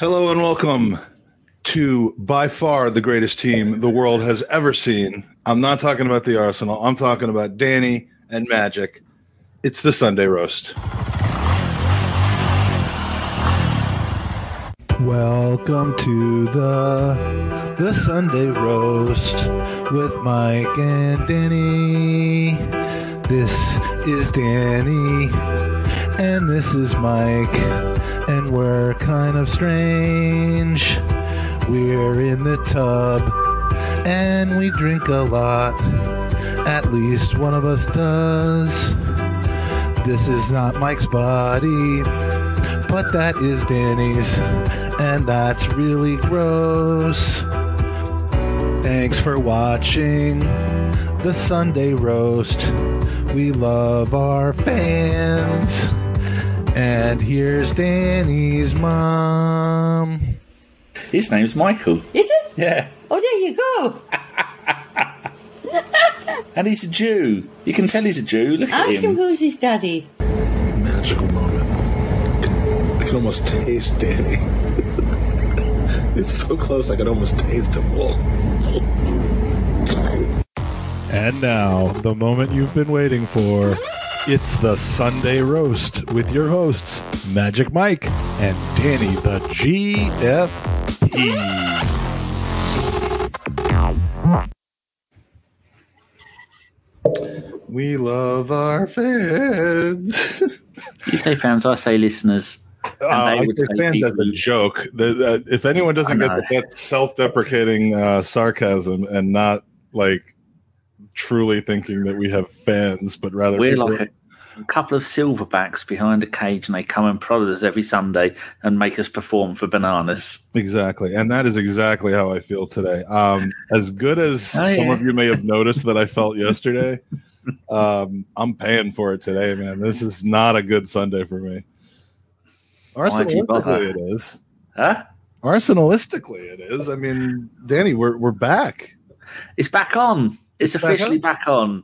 Hello and welcome to by far the greatest team the world has ever seen. I'm not talking about the Arsenal. I'm talking about Danny and Magic. It's the Sunday roast. Welcome to the the Sunday roast with Mike and Danny. This is Danny and this is Mike and we're kind of strange. We're in the tub and we drink a lot. At least one of us does. This is not Mike's body, but that is Danny's, and that's really gross. Thanks for watching the Sunday roast. We love our fans. And here's Danny's mom. His name's Michael. Is it? Yeah. Oh, there you go. And he's a Jew. You can tell he's a Jew. Look at him. Ask him him. who's his daddy. Magical moment. I can almost taste Danny. it's so close, I can almost taste him. And now, the moment you've been waiting for. It's the Sunday Roast with your hosts, Magic Mike and Danny the GFP. We love our fans. You say fans, I say listeners. Uh, they I would say say fans as people a joke. The, if anyone doesn't get that that's self-deprecating uh, sarcasm and not like truly thinking that we have fans, but rather We're people- like a, a couple of silverbacks behind a cage, and they come and prod us every Sunday and make us perform for bananas. exactly, and that is exactly how I feel today. Um, as good as Oh, some yeah. of you may have noticed that I felt yesterday, um, I'm paying for it today, man. This is not a good Sunday for me. Why'd you bother? Arsenalistically, it is. Huh? Arsenalistically, it is. I mean, Danny, we're we're back. It's back on. It's, officially back on.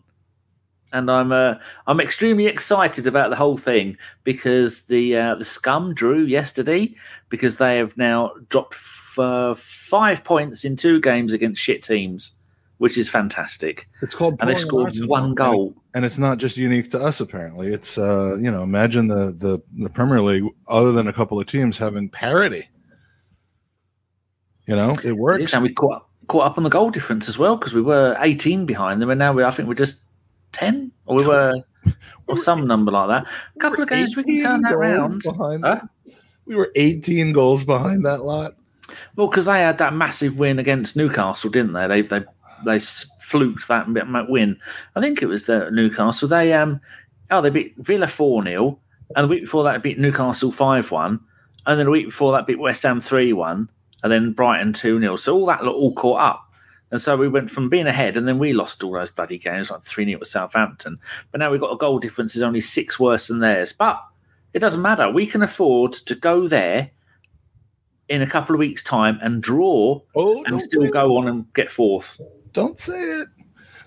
And I'm uh, I'm extremely excited about the whole thing because the uh, the scum drew yesterday because they have now dropped f- uh, five points in two games against shit teams, which is fantastic. It's called And they scored one goal. and it's not just unique to us apparently it's uh you know imagine the the, the premier league other than a couple of teams having parity you know it It works is, And we caught caught up on the goal difference as well because we were 18 behind them, and now we I think we're just 10 or we were or some number like that. A couple of games we can turn that round. behind Huh? we were 18 goals behind that lot Well, because they had that massive win against Newcastle, didn't they? They they they fluked that bit- win. I think it was the Newcastle. They um oh they beat Villa four 0 and the week before that beat Newcastle five one, and then the week before that beat West Ham three one, and then Brighton two 0 So all that all caught up. And so we went from being ahead, and then we lost all those bloody games, like 3 0 to Southampton. But now we've got a goal difference is only six worse than theirs. But it doesn't matter. We can afford to go there in a couple of weeks' time and draw oh and still go on and get fourth. don't say it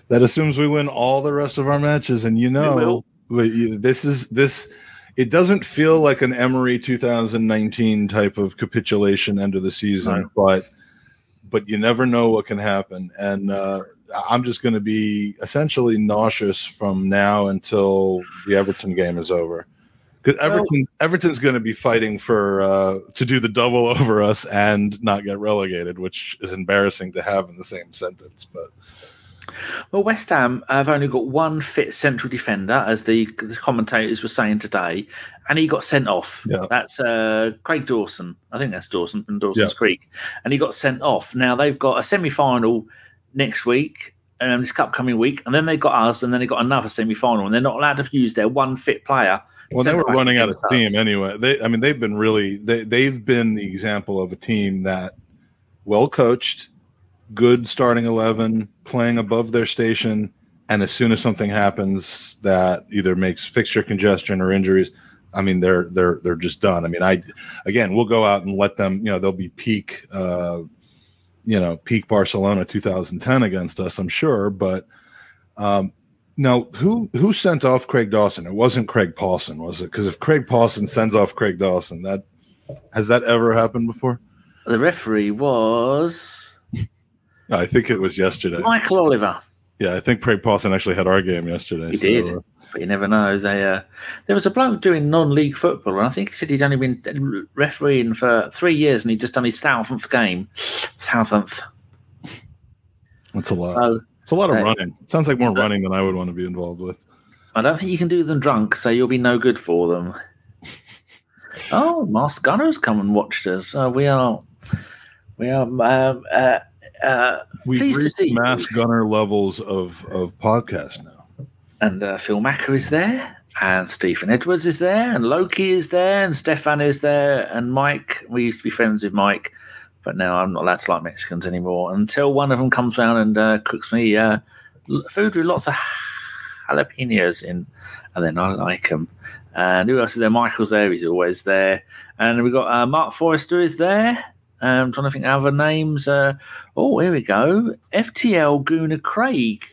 that assumes we win all the rest of our matches and you know this is this it doesn't feel like an Emery 2019 type of capitulation end of the season, No. but but you never know what can happen. And uh, I'm just going to be essentially nauseous from now until the Everton game is over. Because Everton, Everton's going to be fighting for uh, to do the double over us and not get relegated, which is embarrassing to have in the same sentence. But Well, West Ham have only got one fit central defender, as the, the commentators were saying today, and he got sent off. Yeah. That's uh, Craig Dawson. I think that's Dawson from Dawson's Yeah. Creek. And he got sent off. Now they've got a semi final next week, um, this upcoming week, and then they got us, and then they got another semi final, and they're not allowed to use their one fit player. well, they were running out of us. steam anyway. They, I mean, they've been really they they've been the example of a team that well coached, good starting eleven, playing above their station, and as soon as something happens that either makes fixture congestion or injuries, I mean they're they're they're just done. I mean, I again we'll go out and let them. You know, they'll be peak. Uh, you know, peak Barcelona 2010 against us, I'm sure, but. Um, now, who who sent off Craig Dawson? It wasn't Craig Pawson, was it? Because if Craig Pawson sends off Craig Dawson, that Has that ever happened before? The referee was I think it was yesterday. Michael Oliver. Yeah, I think Craig Pawson actually had our game yesterday. He did. uh, But you never know. They uh, there was a bloke doing non-league football, and I think he said he'd only been refereeing for three years, and he'd just done his thousandth game. Thousandth. It's a lot. So it's a lot of uh, running. It sounds like more running than I would want to be involved with. I don't think you can do them drunk, so you'll be no good for them. oh, Master Gunner's come and watched us. Uh, we are, we are. Um, uh, We've Pleased to see mass gunner levels of of podcast now. and uh, Phil Macker is there, and Stephen Edwards is there, and Loki is there, and Stefan is there, and Mike. We used to be friends with Mike, but now I'm not allowed to like Mexicans anymore until one of them comes round and uh, cooks me uh, food with lots of jalapenos in, and then I like them. And who else is there? Michael's there. He's always there. And we've got uh, Mark Forrester is there. Um, trying to think of other names. Uh, oh, here we go. FTL Guna Craig.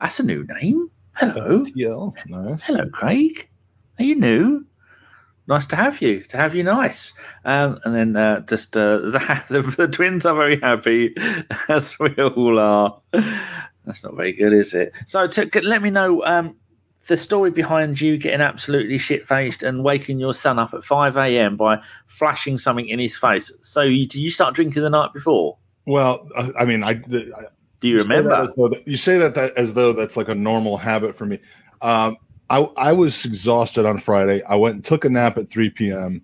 That's a new name. Hello. Yeah, nice. Hello, Craig. Are you new? Nice to have you. To have you, nice. Um, and then uh, just uh, the, the, the twins are very happy, as we all are. That's not very good, is it? So, to, let me know um, the story behind you getting absolutely shit faced and waking your son up at 5 a.m. by flashing something in his face. So, you, did you start drinking the night before? Well, I mean, I, the, I Do you that remember? that- you say that, that as though that's like a normal habit for me. Um, I, I was exhausted on Friday. I went and took a nap at 3 p.m.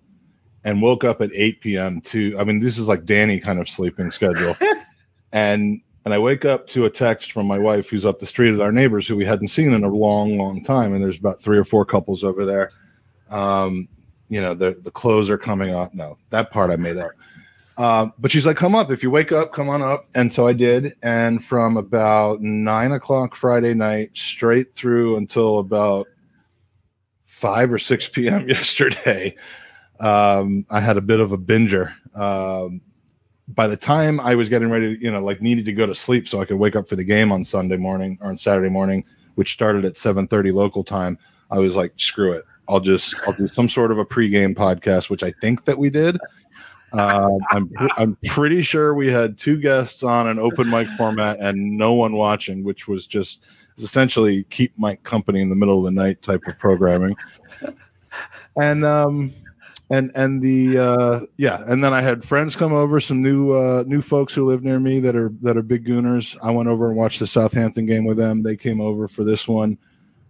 and woke up at 8 p.m. to, I mean, this is like Danny kind of sleeping schedule. and and I wake up to a text from my wife who's up the street at our neighbors who we hadn't seen in a long, long time. And there's about three or four couples over there. Um, you know, the the clothes are coming up. No, that part I made up. Uh, but she's like, come up. If you wake up, come on up. And so I did. And from about nine o'clock Friday night straight through until about five or 6 p.m. yesterday, um, I had a bit of a binger. Um, by the time I was getting ready, you know, like needed to go to sleep so I could wake up for the game on Sunday morning or on Saturday morning, which started at 7:30 local time, I was like, screw it. I'll just I'll do some sort of a pregame podcast, which I think that we did. Um, I'm I'm pretty sure we had two guests on an open mic format and no one watching, which was just essentially keep Mike company in the middle of the night type of programming. And um and and the uh yeah, and then I had friends come over, some new uh new folks who live near me that are that are big gooners. I went over and watched the Southampton game with them. They came over for this one.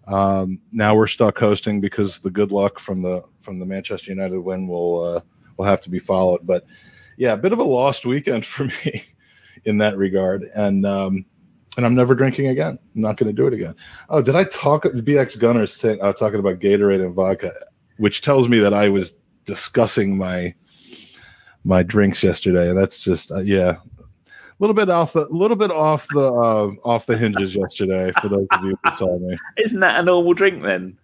Um now we're stuck hosting because the good luck from the from the Manchester United win will uh will have to be followed. But yeah, a bit of a lost weekend for me in that regard. And um and I'm never drinking again. I'm not going to do it again. Oh, did I talk the BX Gunners thing? I was talking about Gatorade and vodka, which tells me that I was discussing my my drinks yesterday. That's just uh, yeah, a little bit off the little bit off the uh, off the hinges yesterday. For those of you who saw me, Isn't that a normal drink then?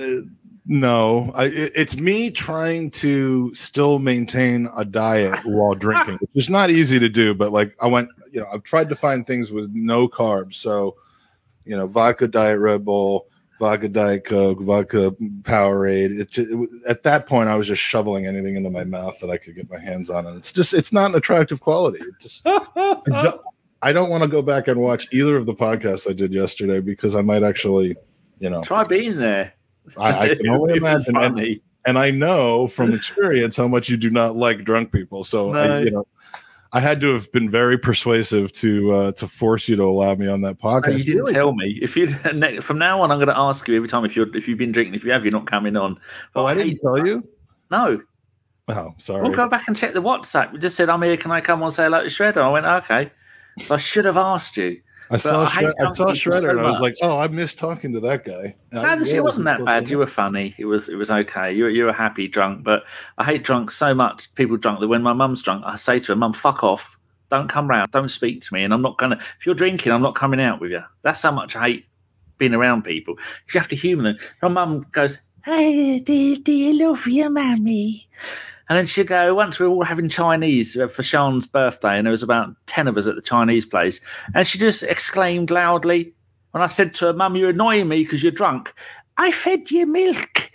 Uh, no, I, it, it's me trying to still maintain a diet while drinking, which is not easy to do. But like I went, you know, I've tried to find things with no carbs. So, you know, vodka, diet Red Bull, vodka, diet Coke, uh, vodka, Powerade. It, it at that point, I was just shoveling anything into my mouth that I could get my hands on, and it's just it's not an attractive quality. It just I don't, I don't want to go back and watch either of the podcasts I did yesterday because I might actually, you know, Try being there. I, I can only imagine. And, and I know from experience how much you do not like drunk people. So No. I, you know, I had to have been very persuasive to uh, to force you to allow me on that No, podcast. you didn't tell me. If you from now on, I'm going to ask you every time if you're if you've been drinking. If you have, you're not coming on. oh, I hate- didn't tell you. No, Oh, sorry. we'll go back and check the WhatsApp. We just said, "I'm here. Can I come on say hello to Shredder?" I went, "Okay." So I should have asked you. I saw I Shred- I saw Shredder, so and I was like, "Oh, I miss talking to that guy." I uh, it wasn't that bad. You were funny. It was it was okay. You were, you were happy drunk, but I hate drunk so much. People drunk that when my mum's drunk, I say to her, "Mum, fuck off. Don't come round. Don't speak to me." And I'm not gonna. If you're drinking, I'm not coming out with you. That's how much I hate being around people. You have to humour them. My mum goes, "Hey, do, do you love your mummy?" And then she'd go, once we were all having Chinese uh, for Sean's birthday, and there was about 10 of us at the Chinese place. And she just exclaimed loudly, when I said to her, Mum, you're annoying me because you're drunk, I fed you milk.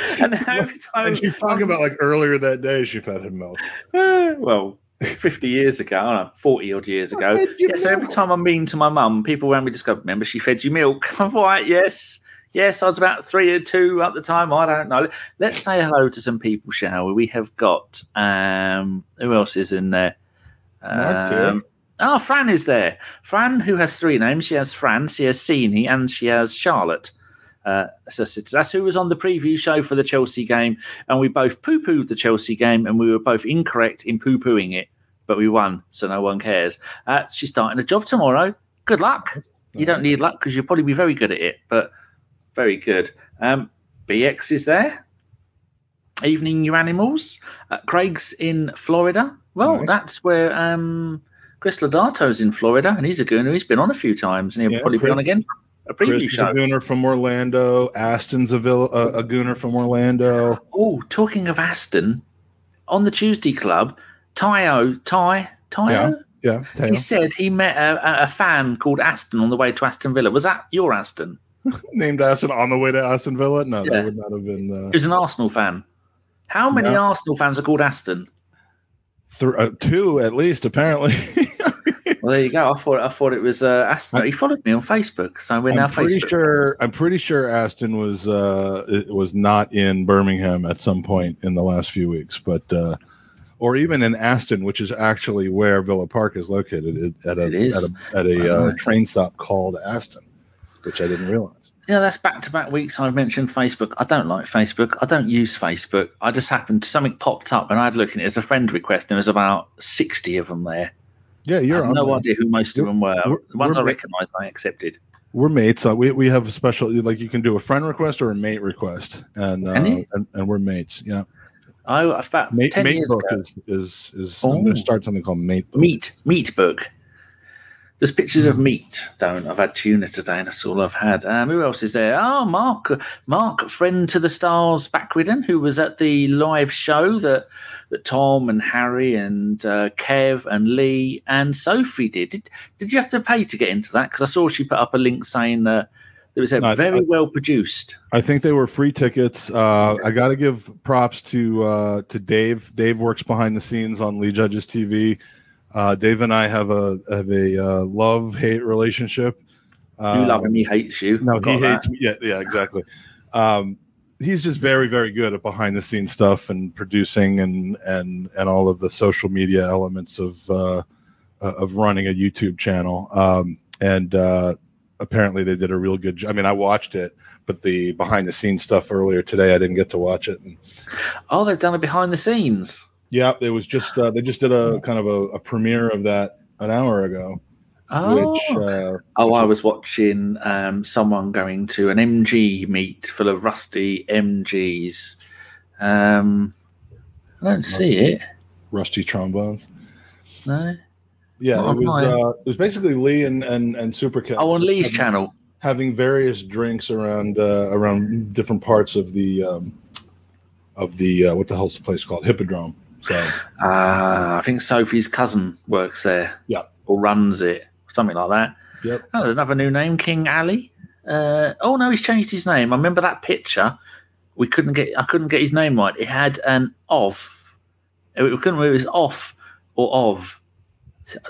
and every time, And she's talking about like earlier that day she fed him milk. Uh, well, 50 years ago, I don't know, 40 odd years ago. Yeah, so every time I'm mean to my mum, people around me just go, Remember, she fed you milk? I'm right, yes. Yes, I was about three or two at the time. I don't know. Let's say hello to some people, shall we? We have got, um, who else is in there? Um, oh, Fran is there. Fran, who has three names. She has Fran, she has Sini, and she has Charlotte. Uh, so so that's who was on the preview show for the Chelsea game, and we both poo pooed the Chelsea game, and we were both incorrect in poo pooing it, but we won, so no one cares. Uh, she's starting a job tomorrow. Good luck. You don't need luck because you'll probably be very good at it, but very good. Um, BX is there. Evening, you animals. Uh, Craig's in Florida. Well, Nice. that's where um, Chris Lodato's in Florida, and he's a gooner. He's been on a few times, and he'll Yeah, probably be on again a preview Chris is a gooner from Orlando. Aston's a, vill- a, a gooner from Orlando. Oh, talking of Aston, on the Tuesday Club, Tyo, Ty, Tyo, Yeah, Teo. he said he met a- a fan called Aston on the way to Aston Villa. Was that your Aston? named Aston on the way to Aston Villa. No, Yeah. that would not have been. Uh, He was an Arsenal fan. How many Yeah. Arsenal fans are called Aston? th- uh, two at least, apparently. Well, there you go. I thought I thought it was uh, Aston. I- he followed me on Facebook, so we're now I'm pretty Facebook. sure. I'm pretty sure Aston was uh, was not in Birmingham at some point in the last few weeks, but uh, or even in Aston, which is actually where Villa Park is located, at a at a, at a uh, train stop called Aston, which I didn't realize. Yeah, that's back to back weeks I've mentioned Facebook. I don't like Facebook. I don't use Facebook. I just happened something popped up and I'd look at it as a friend request. And there was about sixty of them there. Yeah, you're I have no there. idea who most of them were. We're- the ones I recognised, I accepted. We're mates. Uh, we we have a special like you can do a friend request or a mate request, and uh, and, and we're mates. Yeah, I about mate, ten mate years book ago. is is is. I'm going Oh. to start something called mate book. Meat, meat book. There's pictures of meat. Don't. I've had tuna today. and That's all I've had. Um, who else is there? Oh, Mark, Mark, friend to the stars, backridden, who was at the live show that that Tom and Harry and uh, Kev and Lee and Sophie did. Did Did you have to pay to get into that? Because I saw she put up a link saying that it was a No, very I- well produced. I think they were free tickets. Uh, I got to give props to uh, to Dave. Dave works behind the scenes on Lee Judges TV. Uh, Dave and I have a have a uh, love hate relationship. You Uh, love him, he hates you. No, he got that. hates me. Yeah, yeah, exactly. Um, he's just very, very good at behind the scenes stuff and producing and and and all of the social media elements of uh, uh, of running a YouTube channel. Um, and uh, apparently, they did a real good. job. I mean, I watched it, but the behind the scenes stuff earlier today, I didn't get to watch it. And, Oh, they've done it behind the scenes. Yeah, it was just uh, they just did a kind of a, a premiere of that an hour ago, Oh, which. Uh, Oh, I was watching um, someone going to an MG meet full of rusty MGs. Um, I don't see it. rusty trombones. No. Yeah, Oh, it was. Uh, it was basically Lee and and and Supercat. Oh, on Lee's having- channel. having various drinks around uh, around different parts of the um, of the uh, what the hell's the place called Hippodrome. So Uh, I think Sophie's cousin works there. Yeah. Or runs it. Something like that. Yep. Oh, another new name, King Ali. Uh, oh no, he's changed his name. I remember that picture. We couldn't get. I couldn't get his name right. It had an of. We couldn't. remember It was off or of.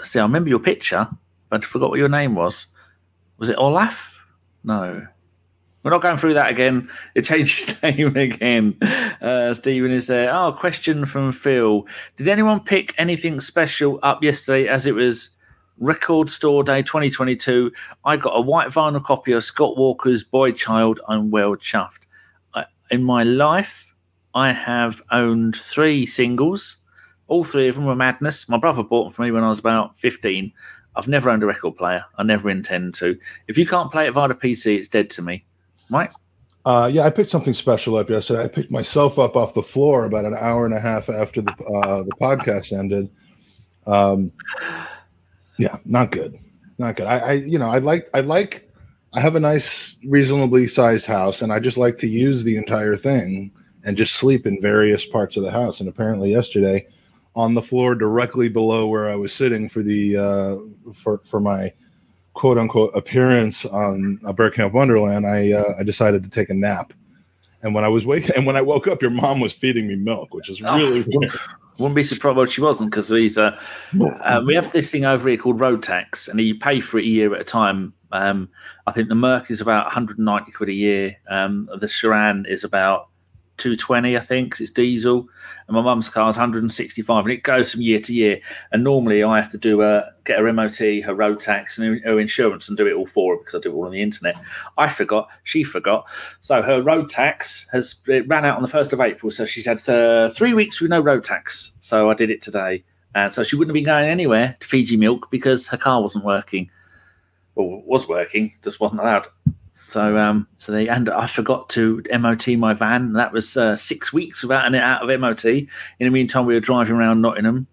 See, I remember your picture, but I forgot what your name was. Was it Olaf? No. We're not going through that again. It changed name again. Uh, Stephen is there. Oh, question from Phil. Did anyone pick anything special up yesterday as it was Record Store Day 2022? I got a white vinyl copy of Scott Walker's Boy Child. I'm well chuffed. I, in my life, I have owned three singles. All three of them were madness. My brother bought them for me when I was about 15. I've never owned a record player. I never intend to. If you can't play it via the PC, it's dead to me. Right? uh, yeah, I picked something special up yesterday. I picked myself up off the floor about an hour and a half after the uh, the podcast ended. Um, yeah, not good, not good. I, I you know I like I like I have a nice reasonably sized house, and I just like to use the entire thing and just sleep in various parts of the house. And apparently yesterday, on the floor directly below where I was sitting for the uh, for for my quote unquote appearance on a Camp Wonderland, I uh, I decided to take a nap, And when I was waking, and when I woke up, your mom was feeding me milk, which is really Wouldn't be surprised. Well, she wasn't because these. Uh, uh, we have this thing over here called road tax, and you pay for it a year at a time. Um, I think the Merc is about 190 quid a year. Um, the Sharan is about 220, I think, it's diesel. And my mum's car is 165, and it goes from year to year. And normally, I have to do a get her MOT, her road tax, and her insurance, and do it all for her because I do it all on the internet. I forgot, she forgot. So her road tax has it ran out on the first of April. So she's had uh, three weeks with no road tax. So I did it today. And so she wouldn't have been going anywhere to Fiji Milk because her car wasn't working. Well, was working, just wasn't allowed. So, um, so they and I forgot to MOT my van. That was uh, six weeks without it out of MOT. In the meantime, we were driving around Nottingham.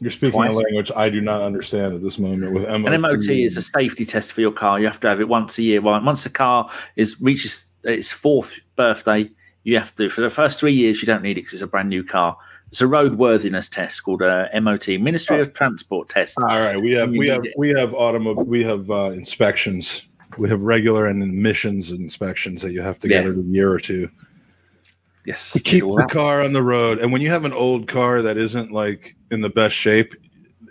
You're speaking Twice. a language I do not understand at this moment. With MOT, An MOT is a safety test for your car. You have to have it once a year. Well, Once the car is reaches its fourth birthday, you have to. For the first three years, you don't need it because it's a brand new car. It's a roadworthiness test called a MOT, Ministry of Transport test. All right, we have we have we have automo- we have uh, inspections. We have regular and emissions inspections that you have to get every year or two. Yes, to keep the car on the road. And when you have an old car that isn't like in the best shape,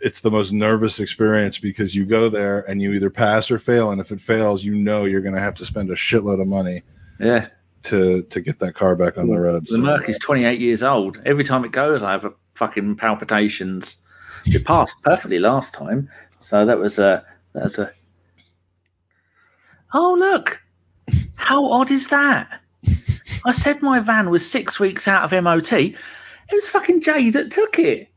it's the most nervous experience because you go there and you either pass or fail. And if it fails, you know you're going to have to spend a shitload of money Yeah, to to get that car back on the road. The So- Merc is 28 years old. Every time it goes, I have a fucking palpitations. It passed perfectly last time, so that was a that was a. Oh look, how odd is that? I said my van was six weeks out of MOT. It was fucking Jay that took it.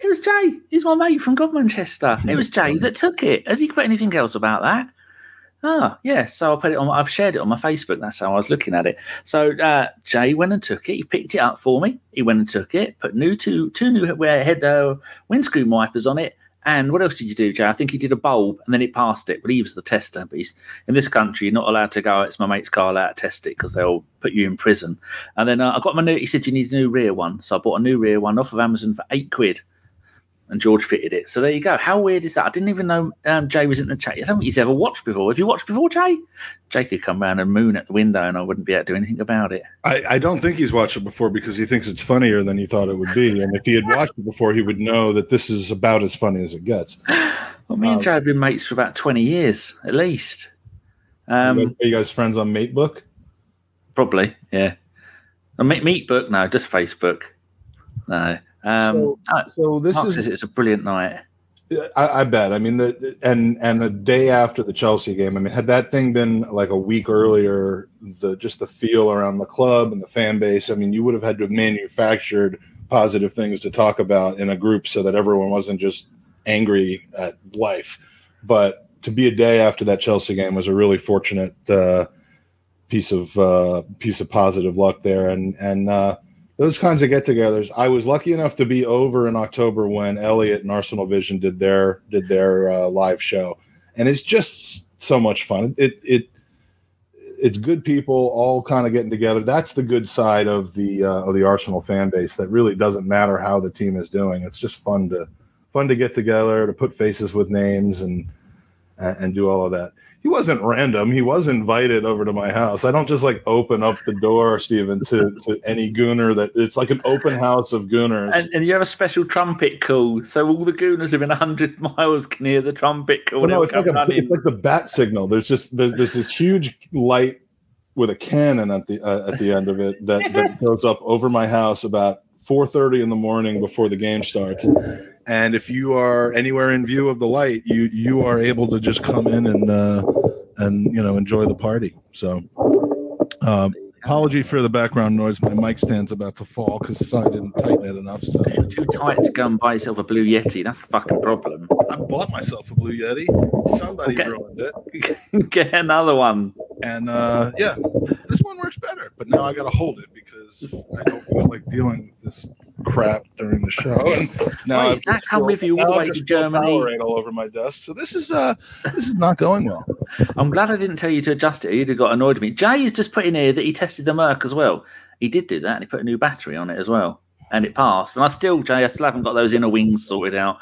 It was Jay. He's my mate from Godmanchester. It was Jay that took it. Has he put anything else about that? Ah, yeah. So I put it on. I've shared it on my Facebook. That's how I was looking at it. So uh, Jay went and took it. He picked it up for me. He went and took it. Put new two two new head uh, windscreen wipers on it. And what else did you do, Jay? I think he did a bulb, and then it passed it. But he was the tester. But he's in this country, you're not allowed to go. It's my mate's car, allowed to test it because they'll put you in prison. And then uh, I got my new. He said you need a new rear one, so I bought a new rear one off of Amazon for eight quid. And George fitted it. So there you go. How weird is that? I didn't even know um, Jay was in the chat. I don't think he's ever watched before. Have you watched before, Jay? Jay could come round and moon at the window, and I wouldn't be able to do anything about it. I, I don't think he's watched it before because he thinks it's funnier than he thought it would be. And if he had watched it before, he would know that this is about as funny as it gets. Well, me and Um, Jay have been mates for about twenty years at least. Um, are you guys friends on Matebook? Probably, yeah. A meet, meet? No, just Facebook. No. Um, So- So this Mark is it's a brilliant night. I, I bet. I mean, the and and the day after the Chelsea game, I mean, had that thing been like a week earlier, the just the feel around the club and the fan base, I mean, you would have had to have manufactured positive things to talk about in a group so that everyone wasn't just angry at life. But to be a day after that Chelsea game was a really fortunate uh, piece of uh, piece of positive luck there, and and uh, those kinds of get-togethers. I was lucky enough to be over in October when Elliot and Arsenal Vision did their did their uh, live show, and it's just so much fun. It it it's good people all kind of getting together. That's the good side of the uh, of the Arsenal fan base. That really doesn't matter how the team is doing. It's just fun to fun to get together to put faces with names and and, and do all of that. He wasn't random. He was invited over to my house. I don't just like open up the door, Stephen, to, to any gooner that it's like an open house of gooners. And, and you have a special trumpet call, so all the gooners within hundred miles can hear the trumpet call. Well, no, it's like a, it's like the bat signal. There's just there's, there's this huge light with a cannon at the uh, at the end of it that, that goes up over my house about 4:30 in the morning before the game starts. And if you are anywhere in view of the light, you you are able to just come in and uh, and you know enjoy the party. So. Um, apology for the background noise. My mic stand's about to fall because I didn't tighten it enough. So Too tight to go and buy yourself a blue Yeti. That's the fucking problem. I bought myself a Blue Yeti. Somebody Okay. ruined it. Get another one. And uh, yeah, this one works better. But now I got to hold it because I don't feel like dealing with this crap during the show. And now Wait, I've that just come with you all the way to Germany? Powerade all over my desk. So this is uh, this is not going well. I'm glad I didn't tell you to adjust it. You'd have got annoyed with me. Jay has just put in here that he tested the Merc as well. He did do that, and he put a new battery on it as well. and it passed. And I still, Jay, I still haven't got those inner wings sorted out.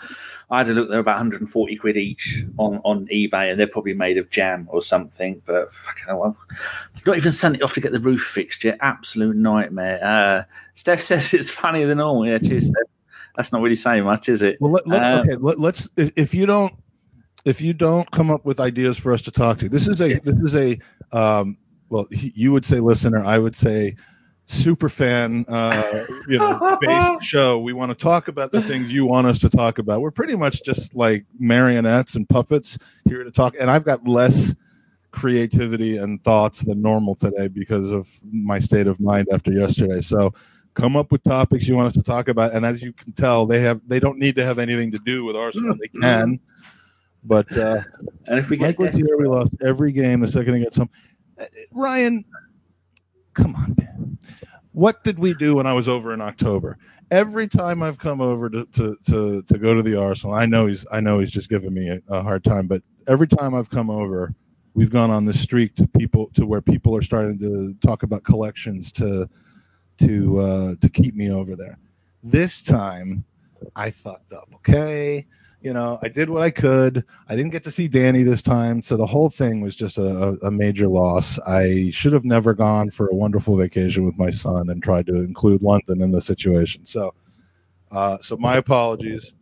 I had a look; they're about 140 quid each on, on eBay, and they're probably made of jam or something. But fucking hell, I've not even sent it off to get the roof fixed yet. Absolute nightmare. Uh, Steph says it's funnier than normal. Yeah, cheers, Steph. That's not really saying much, is it? Well, let, let, Um, okay. Let, let's if, if you don't if you don't come up with ideas for us to talk to, this is a Yes. this is a um, well, he, you would say listener, I would say super fan, uh, you know, based show. We want to talk about the things you want us to talk about. We're pretty much just like marionettes and puppets here to talk, and I've got less creativity and thoughts than normal today because of my state of mind after yesterday. So come up with topics you want us to talk about and as you can tell they have they don't need to have anything to do with arsenal they can but uh and if we get was here, we lost every game the second got some Uh, ryan come on man what did we do when i was over in october every time i've come over to to to, to go to the arsenal i know he's i know he's just giving me a, a hard time but every time i've come over we've gone on this streak to people to where people are starting to talk about collections to to uh, to keep me over there. This time, I fucked up. Okay, you know, I did what I could. I didn't get to see Danny this time, so the whole thing was just a, a major loss. I should have never gone for a wonderful vacation with my son and tried to include London in the situation. So, uh, so my apologies.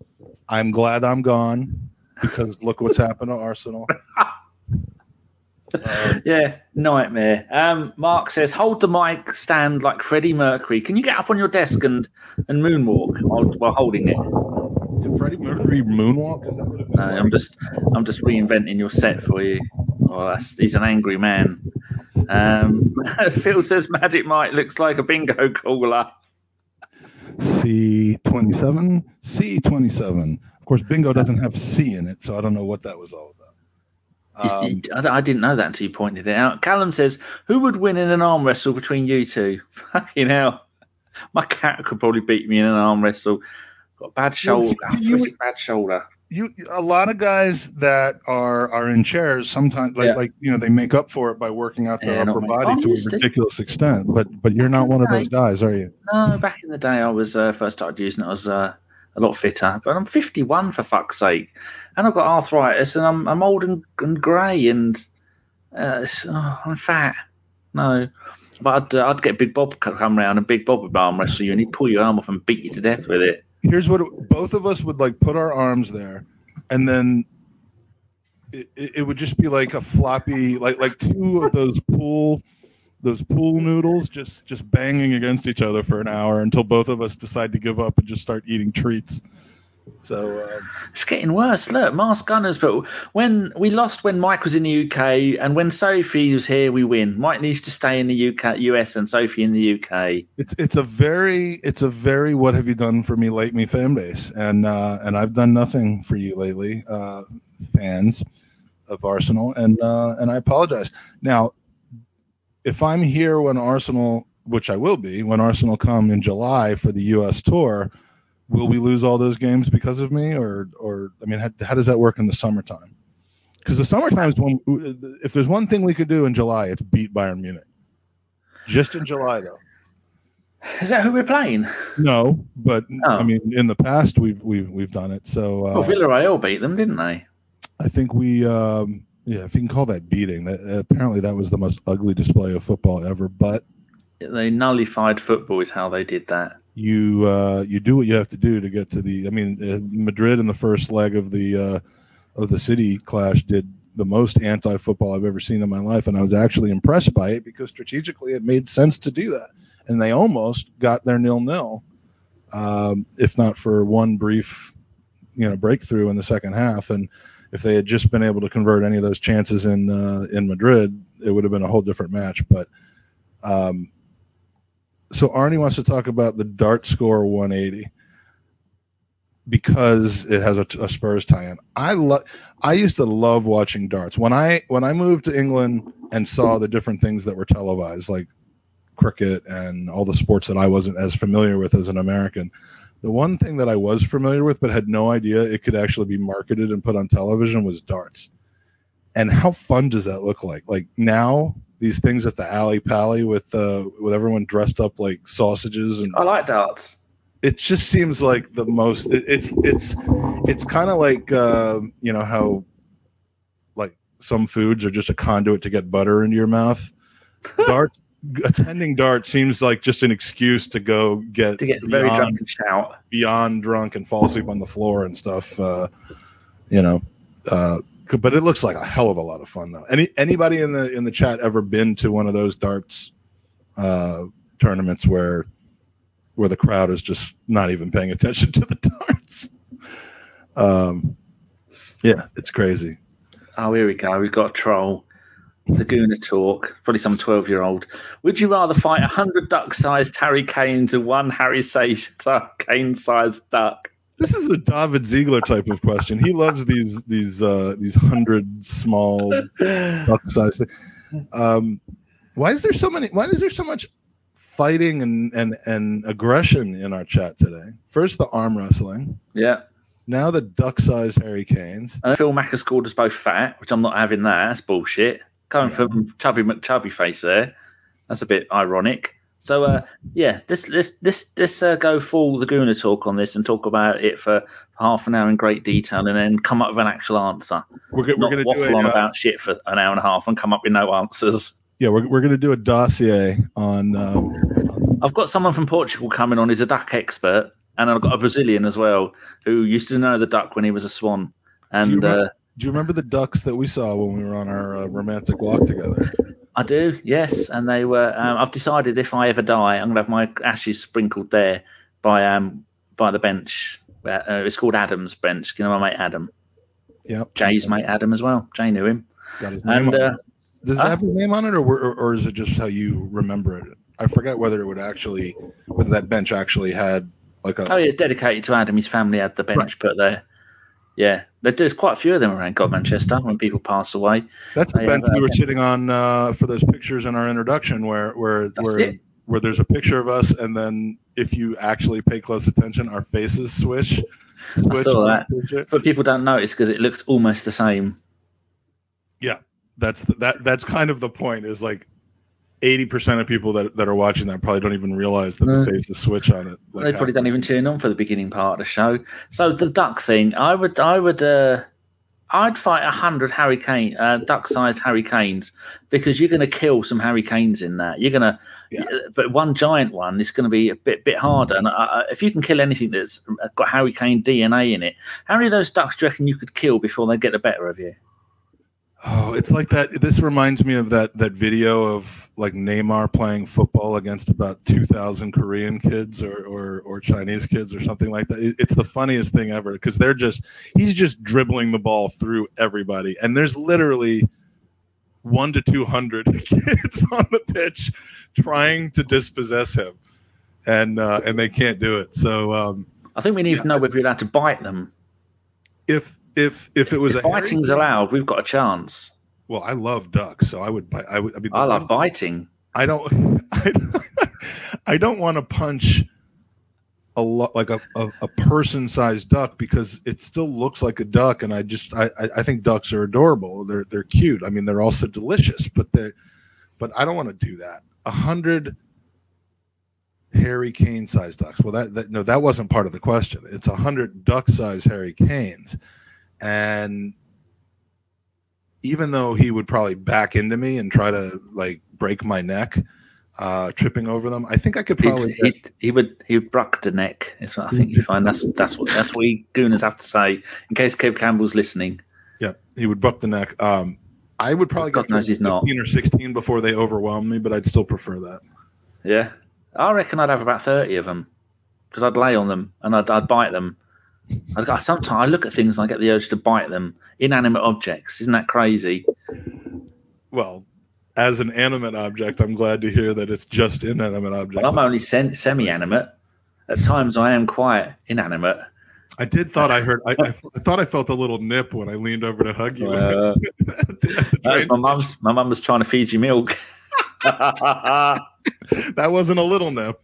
I'm glad I'm gone because look what's happened to Arsenal. Um, Yeah, nightmare. Um, Mark says, "Hold the mic stand like Freddie Mercury. Can you get up on your desk and and moonwalk while, while holding it?" Did Freddie Mercury moonwalk? Is that what it No, I'm just I'm just reinventing your set for you. Oh, that's, he's an angry man. Um, Phil says Magic Mike looks like a bingo caller. C27, C27. Of course, bingo doesn't have C in it, so I don't know what that was all about. Um, I, I didn't know that until you pointed it out. Callum says, "Who would win in an arm wrestle between you two? Fucking hell, my cat could probably beat me in an arm wrestle. Got a bad shoulder, you- arthritic bad shoulder. you a lot of guys that are are in chairs sometimes like Yeah. like you know they make up for it by working out their Yeah, upper body I'm to a ridiculous extent but but you're not one of those guys are you No, back in the day, I was uh, first started using it. I was uh, a lot fitter, but I'm 51 for fuck's sake, and I've got arthritis, and I'm I'm old and, and grey, and uh, oh, I'm fat. No, but I'd, uh, I'd get Big Bob come round, and Big Bob would arm wrestle you, and he'd pull your arm off and beat you to death with it. Here's what it- both of us would like put our arms there and then it, it would just be like a floppy like like two of those pool those pool noodles just just banging against each other for an hour until both of us decide to give up and just start eating treats so uh, It's getting worse. Look, Mask Gunners, but when we lost when Mike was in the UK, and when Sophie was here, we win. Mike needs to stay in the UK, US, and Sophie in the UK. it's it's a very it's a very what have you done for me lately fan base and uh and i've done nothing for you lately uh fans of arsenal and uh and i apologize now if i'm here when arsenal which i will be when arsenal come in july for the us tour will we lose all those games because of me or or i mean how, how does that work in the summertime because the summertime is when if there's one thing we could do in july it's beat bayern munich just in july though Is that who we're playing? no, but Oh. I mean, in the past we've we've we've done it. So uh, Well, Villarreal beat them, didn't they? I think we, um, yeah, if you can call that beating, that apparently that was the most ugly display of football ever. But They nullified football, is how they did that. You uh, you do what you have to do to get to the. I mean, uh, Madrid in the first leg of the uh, of the city clash did the most anti-football I've ever seen in my life, and I was actually impressed by it because strategically it made sense to do that, and they almost got their nil-nil, um, if not for one brief, you know, breakthrough in the second half, and if they had just been able to convert any of those chances in uh, in Madrid, it would have been a whole different match. But um, so Arnie wants to talk about the Dart Score 180 because it has a, a Spurs tie-in. I love. I used to love watching darts when I when I moved to England and saw the different things that were televised, like cricket and all the sports that I wasn't as familiar with as an American. The one thing that I was familiar with but had no idea it could actually be marketed and put on television was darts. And how fun does that look like? Like now, these things at the alley pally with uh, with everyone dressed up like sausages and I like darts. it just seems like the most. It, it's it's it's kind of like uh, you know how like some foods are just a conduit to get butter into your mouth. Dart attending dart seems like just an excuse to go get To get very beyond- drunk and shout. beyond drunk and fall asleep on the floor and stuff. Uh, you know, uh, but it looks like a hell of a lot of fun though. Any anybody in the in the chat ever been to one of those darts uh, tournaments where where the crowd is just not even paying attention to the darts? Um, yeah, it's crazy. Oh, here we go. We've got a troll. Laguna talk. Probably some twelve-year-old. Would you rather fight a hundred duck-sized Harry Kanes and one Harry Kane-sized duck? This is a David Ziegler type of question. He loves these these uh, these hundred small duck size things. Um, why is there so many? Why is there so much fighting and and and aggression in our chat today? First the arm wrestling, Yeah. now the duck sized Harry Kanes. And Phil Mack has called us both fat, which I'm not having that. That's bullshit. Coming Yeah. from Chubby McChubby face there. That's a bit ironic. So uh, yeah, this this this this uh, go full Laguna talk on this and talk about it for half an hour in great detail, and then come up with an actual answer. We're, go- we're gonna do waffle a, on uh, about shit for an hour and a half and come up with no answers. yeah we're, we're gonna do a dossier on um, I've got someone from Portugal coming on. He's a duck expert, and I've got a Brazilian as well who used to know the duck when he was a swan. you And remember- uh, do you remember the ducks that we saw when we were on our uh, romantic walk together? I do, yes. And they were. Um, I've decided if I ever die, I'm going to have my ashes sprinkled there by um by the bench. Uh, it's called Adam's bench. You know my mate Adam, Yep. Jay's mate Adam as well. Jay knew him. Got his name And uh. Does it have his name on it, or, or or is it just how you remember it? I forget whether it would actually, whether that bench actually had like a. oh, yeah, it's dedicated to Adam. His family had the bench put there. Yeah, there's quite a few of them around Godmanchester when people pass away. That's the bench we uh, were sitting on uh, for those pictures in our introduction, where where where it. where there's a picture of us, and then if you actually pay close attention, our faces swish. switch saw that. picture. But people don't notice because it looks almost the same. Yeah, that's the, that. That's kind of the point. Is like eighty percent of people that, that are watching that probably don't even realize that No. the faces switch on it. Like they probably don't even tune on for the beginning part of the show. So the duck thing, I would, I would, uh, I'd fight a hundred Harry Kane, uh, duck-sized Harry Kanes because you're going to kill some Harry Kanes in that. You're going to, Yeah. but one giant one is going to be a bit, bit harder. And uh, if you can kill anything that's got Harry Kane DNA in it, how many of those ducks do you reckon you could kill before they get the better of you? Oh, it's like that. This reminds me of that that video of like Neymar playing football against about two thousand Korean kids or, or or Chinese kids or something like that. It- It's the funniest thing ever because they're just he's just dribbling the ball through everybody, and there's literally one to two hundred kids on the pitch trying to dispossess him, and uh, and they can't do it. So um, I think we need to know whether you're allowed to bite them. if if if it was If a Harry- biting's allowed, we've got a chance. Well, I love ducks, so I would bite. I would. I mean, I love one- biting. I don't I, I don't want to punch a lot like a, a, a person sized duck because it still looks like a duck and I just I, I- I think ducks are adorable. They're they're cute. I mean they're also delicious, but they but I don't want to do that. A hundred Harry Kane sized ducks. Well that, that no that wasn't part of the question. It's a hundred duck sized Harry Kanes. And even though he would probably back into me and try to like break my neck, uh, tripping over them, I think I could probably. He'd, he'd, he would he would the neck. Is what I think you find. That's that's what that's what we gooners have to say. In case Kev Campbell's listening, yeah, he would buck the neck. Um, I would probably God go knows he's not. fifteen or sixteen before they overwhelm me, but I'd still prefer that. yeah, I reckon I'd have about thirty of them because I'd lay on them and I'd, I'd bite them. I, sometimes I look at things and I get the urge to bite them. Inanimate objects, isn't that crazy? Well, as an animate object, I'm glad to hear that it's just inanimate objects. But I'm only sen- semi-animate. At times, I am quite inanimate. I did thought I heard. I, I, I thought I felt a little nip when I leaned over to hug you. Uh, At the- at the that's my mum's. My mum was trying to feed you milk. that wasn't a little nip.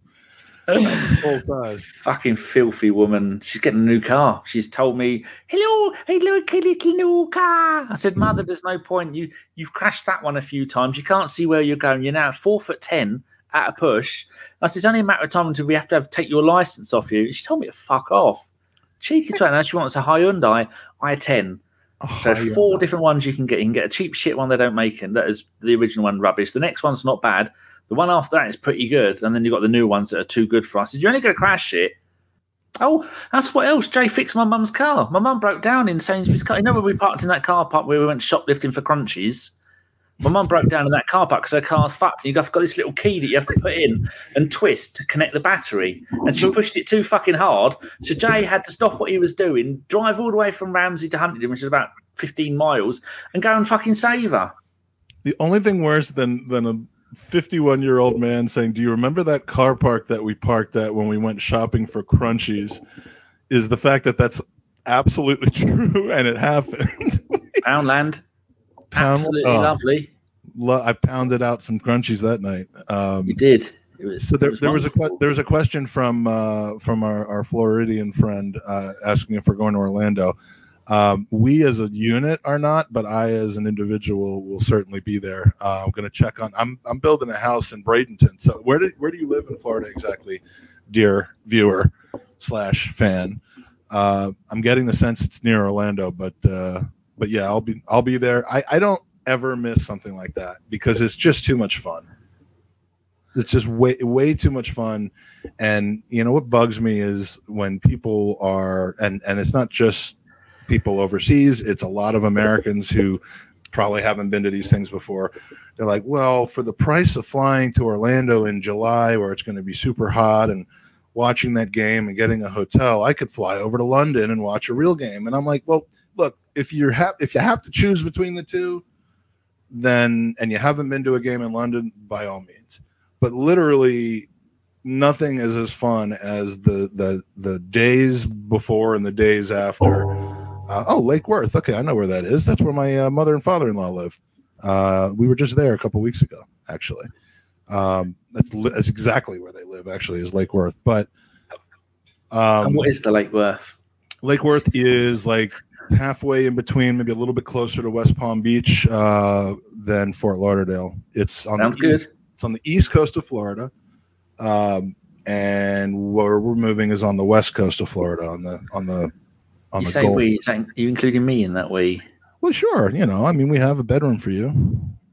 Full size. fucking filthy woman. She's getting a new car. She's told me, "Hello, hello, little new car." I said, hmm. "Mother, there's no point. You you've crashed that one a few times. You can't see where you're going. You're now four foot ten at a push. I said, it's only a matter of time until we have to have take your license off you. She told me to fuck off. Cheeky twat. Now she wants a Hyundai i10. So four different ones you can get. You can get a cheap shit one they don't make, and that is the original one rubbish. The next one's not bad. The one after that is pretty good, and then you've got the new ones that are too good for us. You're only going to crash it. Oh, that's what else. Jay fixed my mum's car. My mum broke down in Sainsbury's car. You know when we parked in that car park where we went shoplifting for crunchies? My mum broke down in that car park because her car's fucked. And you've got this little key that you have to put in and twist to connect the battery. And she pushed it too fucking hard. So Jay had to stop what he was doing, drive all the way from Ramsey to Huntingdon, which is about 15 miles, and go and fucking save her. The only thing worse than than a 51 year old man saying, "Do you remember that car park that we parked at when we went shopping for crunchies?" Is the fact that that's absolutely true and it happened. Poundland, Pound- absolutely oh. lovely. Lo- I pounded out some crunchies that night. Um, We did. Was, so there, it there was a there was a question from uh, from our, our Floridian friend uh, asking if we're going to Orlando. Um, we as a unit are not, but I as an individual will certainly be there. Uh, I'm going to check on. I'm I'm building a house in Bradenton. So where do where do you live in Florida exactly, dear viewer slash fan? Uh, I'm getting the sense it's near Orlando, but uh, but yeah, I'll be I'll be there. I, I don't ever miss something like that because it's just too much fun. It's just way way too much fun, and you know what bugs me is when people are and and it's not just people overseas; it's a lot of Americans who probably haven't been to these things before. They're like, well, for the price of flying to Orlando in July, where it's going to be super hot and watching that game and getting a hotel, I could fly over to London and watch a real game. And I'm like, well, look, if you're if you have to choose between the two, then and you haven't been to a game in London, by all means. But literally, nothing is as fun as the the the days before and the days after. Oh. Uh, oh, Lake Worth. Okay, I know where that is. That's where my uh, mother and father-in-law live. Uh, we were just there a couple weeks ago, actually. Um, that's li- that's exactly where they live. Actually, is Lake Worth. But um, and what is the Lake Worth? Lake Worth is like halfway in between, maybe a little bit closer to West Palm Beach uh, than Fort Lauderdale. It's on Sounds the good. East, it's on the east coast of Florida, um, and where we're moving is on the west coast of Florida, on the on the on You the say Gulf. we, you saying you including me in that we? Well, sure. You know, I mean, we have a bedroom for you.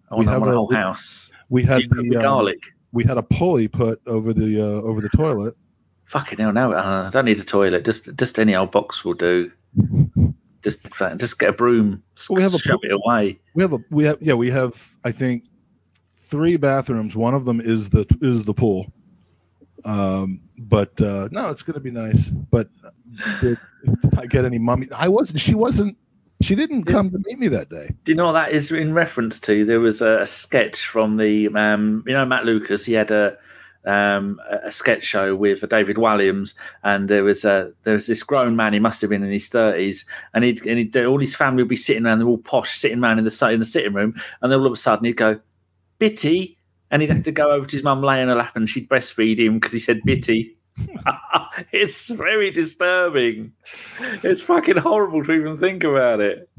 I We I have a whole house. We had You with the um, garlic. we had a pulley put over the uh, over the toilet. Fucking hell, no, uh, I don't need a toilet. Just just any old box will do. Just just get a broom, We have a shove it away. We have a we have yeah we have I think three bathrooms. One of them is the is the pool. Um, but uh, no, it's gonna be nice. But did, did I get any mummy? I wasn't. She wasn't. She didn't come to meet me that day. Do you know what that is in reference to? There was a, a sketch from the, um, you know, Matt Lucas. He had a um, a sketch show with David Walliams, and there was a there was this grown man. He must have been in his thirties, and he'd, and he'd all his family would be sitting around. They're all posh, sitting around in the in the sitting room, and then all of a sudden he'd go, "Bitty," and he'd have to go over to his mum, lay on her lap, and she'd breastfeed him because he said "Bitty." it's very disturbing. It's fucking horrible to even think about it.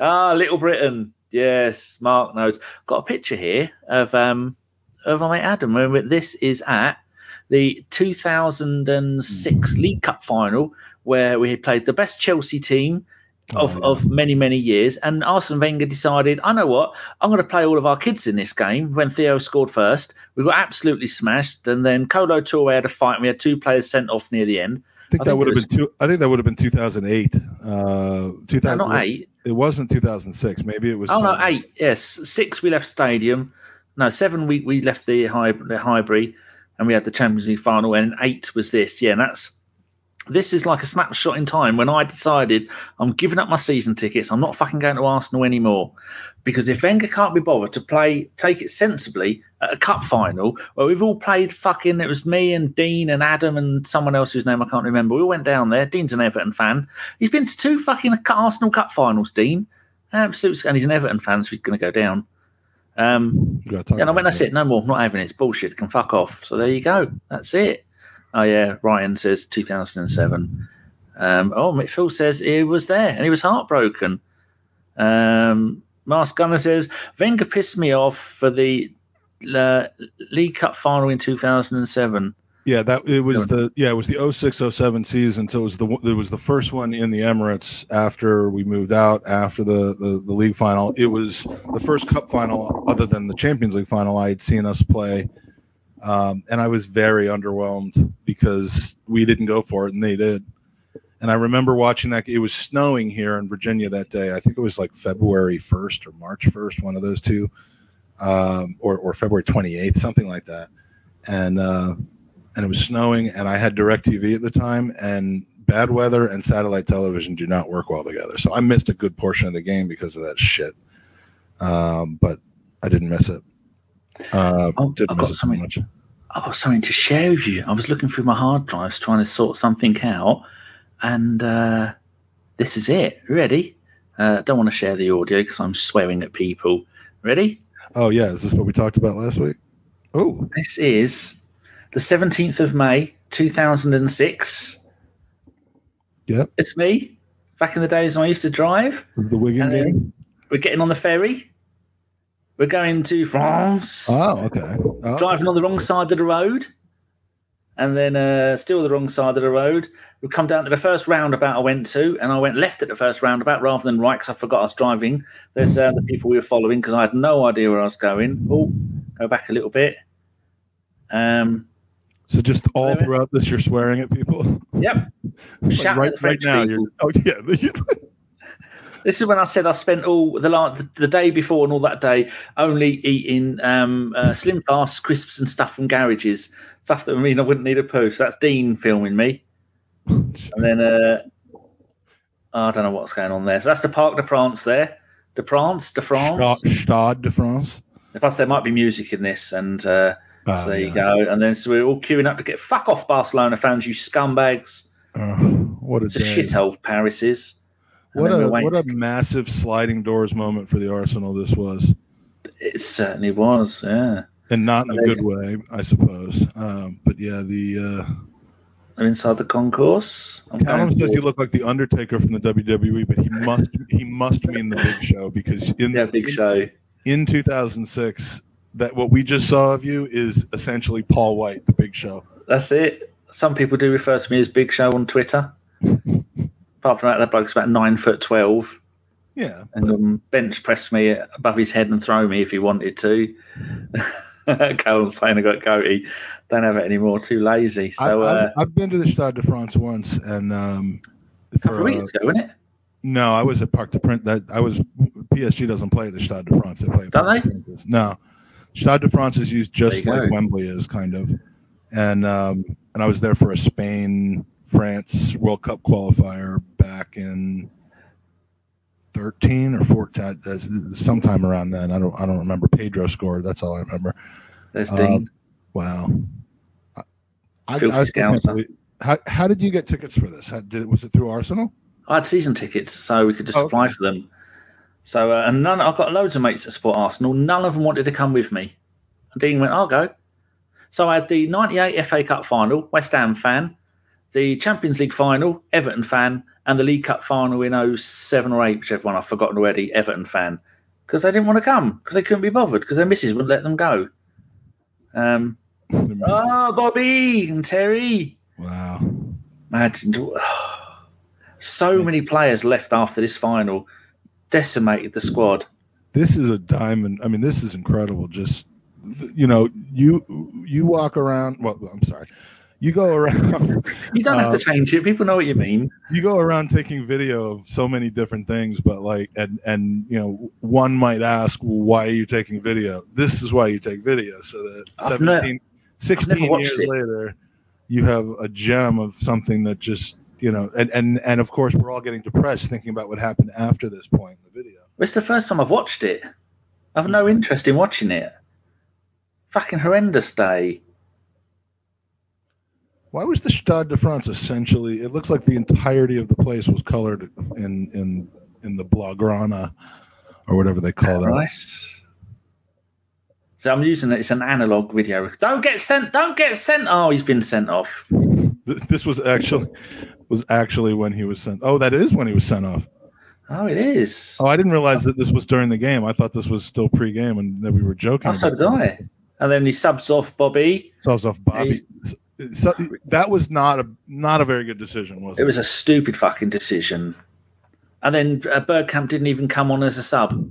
Ah, Little Britain. Yes, Mark knows. Got a picture here of um of my Adam. Where this is at the 2006 League Cup final, where we played the best Chelsea team of, Oh, yeah. of many many years, and Arsene Wenger decided, I know what, I'm going to play all of our kids in this game. When Theo scored first, we got absolutely smashed, and then Kolo Toure had a fight. And we had two players sent off near the end. I think I that would have been two. I think that would have been 2008. Uh, No, 2000. not eight. It wasn't 2006. Maybe it was. Oh no, eight. Yes, six. We left stadium. No, seven. We we left the high the Highbury, and we had the Champions League final. And eight was this. Yeah, and that's this is like a snapshot in time when I decided I'm giving up my season tickets. I'm not fucking going to Arsenal anymore because if Wenger can't be bothered to play, take it sensibly at a cup final where we've all played fucking. It was me and Dean and Adam and someone else whose name I can't remember. We all went down there. Dean's an Everton fan. He's been to two fucking Arsenal Cup finals. Dean. Absolute, and he's an Everton fan, so he's going to go down. Um, We gotta yeah, and I went, that's that. it, no more, not having it. It's bullshit. Can fuck off. So there you go. That's it. Oh yeah, Ryan says 2007. Um, oh, Phil says he was there and he was heartbroken. Um, Mars Gunner says Wenger pissed me off for the uh, League Cup final in 2007. Yeah, that it was the yeah it was the 0607 season. So it was the it was the first one in the Emirates after we moved out after the, the the league final. It was the first cup final other than the Champions League final I had seen us play, um, and I was very underwhelmed because we didn't go for it and they did. And I remember watching that. It was snowing here in Virginia that day. I think it was like February 1st or March 1st, one of those two, um, or or February 28th, something like that. And uh, and it was snowing and I had DirecTV at the time and bad weather and satellite television do not work well together. So I missed a good portion of the game because of that shit. Um, but I didn't miss it. Uh, Oh, I've got something. much. I've got something to share with you. I was looking through my hard drives trying to sort something out, and uh, this is it. Ready? Uh, don't want to share the audio because I'm swearing at people. Ready? Oh yeah, is this what we talked about last week? Oh, This is the 17th of May, 2006. Yep. It's me. Back in the days when I used to drive. was the Wigan game? We're getting on the ferry. We're going to France. Oh, okay. Oh, driving on the wrong side of the road, and then uh, still the wrong side of the road. We come down to the first roundabout I went to, and I went left at the first roundabout rather than right because I forgot I was driving. There's uh, the people we were following because I had no idea where I was going. Oh, go back a little bit. Um, so just all Wait a minute. throughout this, you're swearing at people. yep. Like, right, right now, people. you're. Oh yeah. This is when I said I spent all the la- the day before and all that day only eating um, uh, Slim Fast crisps and stuff from garages, stuff that I mean I wouldn't need a poo. So that's Dean filming me. And then uh, I don't know what's going on there. So that's the Parc de France there. De France, de France. Stade, de France. Plus, there might be music in this, and uh, Ah, so there you go. And then so we're all queuing up to get fuck off Barcelona fans, you scumbags. Oh, what a It's a shithole Paris is. What a what a massive sliding doors moment for the Arsenal this was, It certainly was, yeah. and not in a good way, I suppose. Um, but yeah, the uh, I'm inside the concourse. I'm Callum says you look like the Undertaker from the WWE, but he must he must mean the Big Show because in yeah, big show. in 2006, that what we just saw of you is essentially Paul Wight, the Big Show. That's it. Some people do refer to me as Big Show on Twitter. Apart from that, that bloke's about nine foot twelve, Yeah, and um, bench press me above his head and throw me if he wanted to. Callum saying I got goatee. Don't have it anymore. Too lazy. So I, uh, I've, I've been to the Stade de France once, and um, a couple for, of weeks uh, ago, wasn't it? no, I was at Parc de Prince. That I was PSG doesn't play at the Stade de France. They play. Don't they? Princes. No, Stade de France is used just like go. Wembley is, kind of. And um, and I was there for a Spain France World Cup qualifier back in thirteen or fourteen, uh, sometime around then. I don't I don't remember. Pedro scored. That's all I remember. There's um, Dean. Wow. I, I, I believe- how, how did you get tickets for this? How, did was it through Arsenal? I had season tickets, so we could just Oh, apply okay. for them. So, uh, and none. I've got loads of mates that support Arsenal. None of them wanted to come with me. And Dean went, "I'll go." So I had the '98 FA Cup final, West Ham fan, the Champions League final, Everton fan, and the League Cup final in 07 or 8, whichever one I've forgotten already, Everton fan, because they didn't want to come because they couldn't be bothered because their missus wouldn't let them go. Um, oh, Bobby and Terry. Wow. Imagine so many players left after this final, decimated the squad. This is a diamond. I mean, this is incredible. Just you know, you you walk around. Well, I'm sorry. You go around. You don't have Uh, to change it. People know what you mean. you go around taking video of so many different things, but like, and and you know, one might ask, well, why are you taking video? This is why you take video, so that I've ne- 16 years it. later, you have a gem of something that just you know, and and and of course, we're all getting depressed thinking about what happened after this point in the video. It's the first time I've watched it. I've no interest in watching it. Fucking horrendous day. Why was the Stade de France essentially? It looks like the entirety of the place was colored in in in the Blaugrana or whatever they call that. Nice. So I'm using it. It's an analog video. Don't get sent. Don't get sent. Oh, he's been sent off. This was actually was actually when he was sent. Oh, that is when he was sent off. Oh, it is. Oh, I didn't realize that this was during the game. I thought this was still pre-game and that we were joking. Oh, so did it. I. and then he subs off Bobby. Subs off Bobby. He's- So, that was not a not a very good decision, was it? It was a stupid fucking decision. And then uh, Bergkamp didn't even come on as a sub.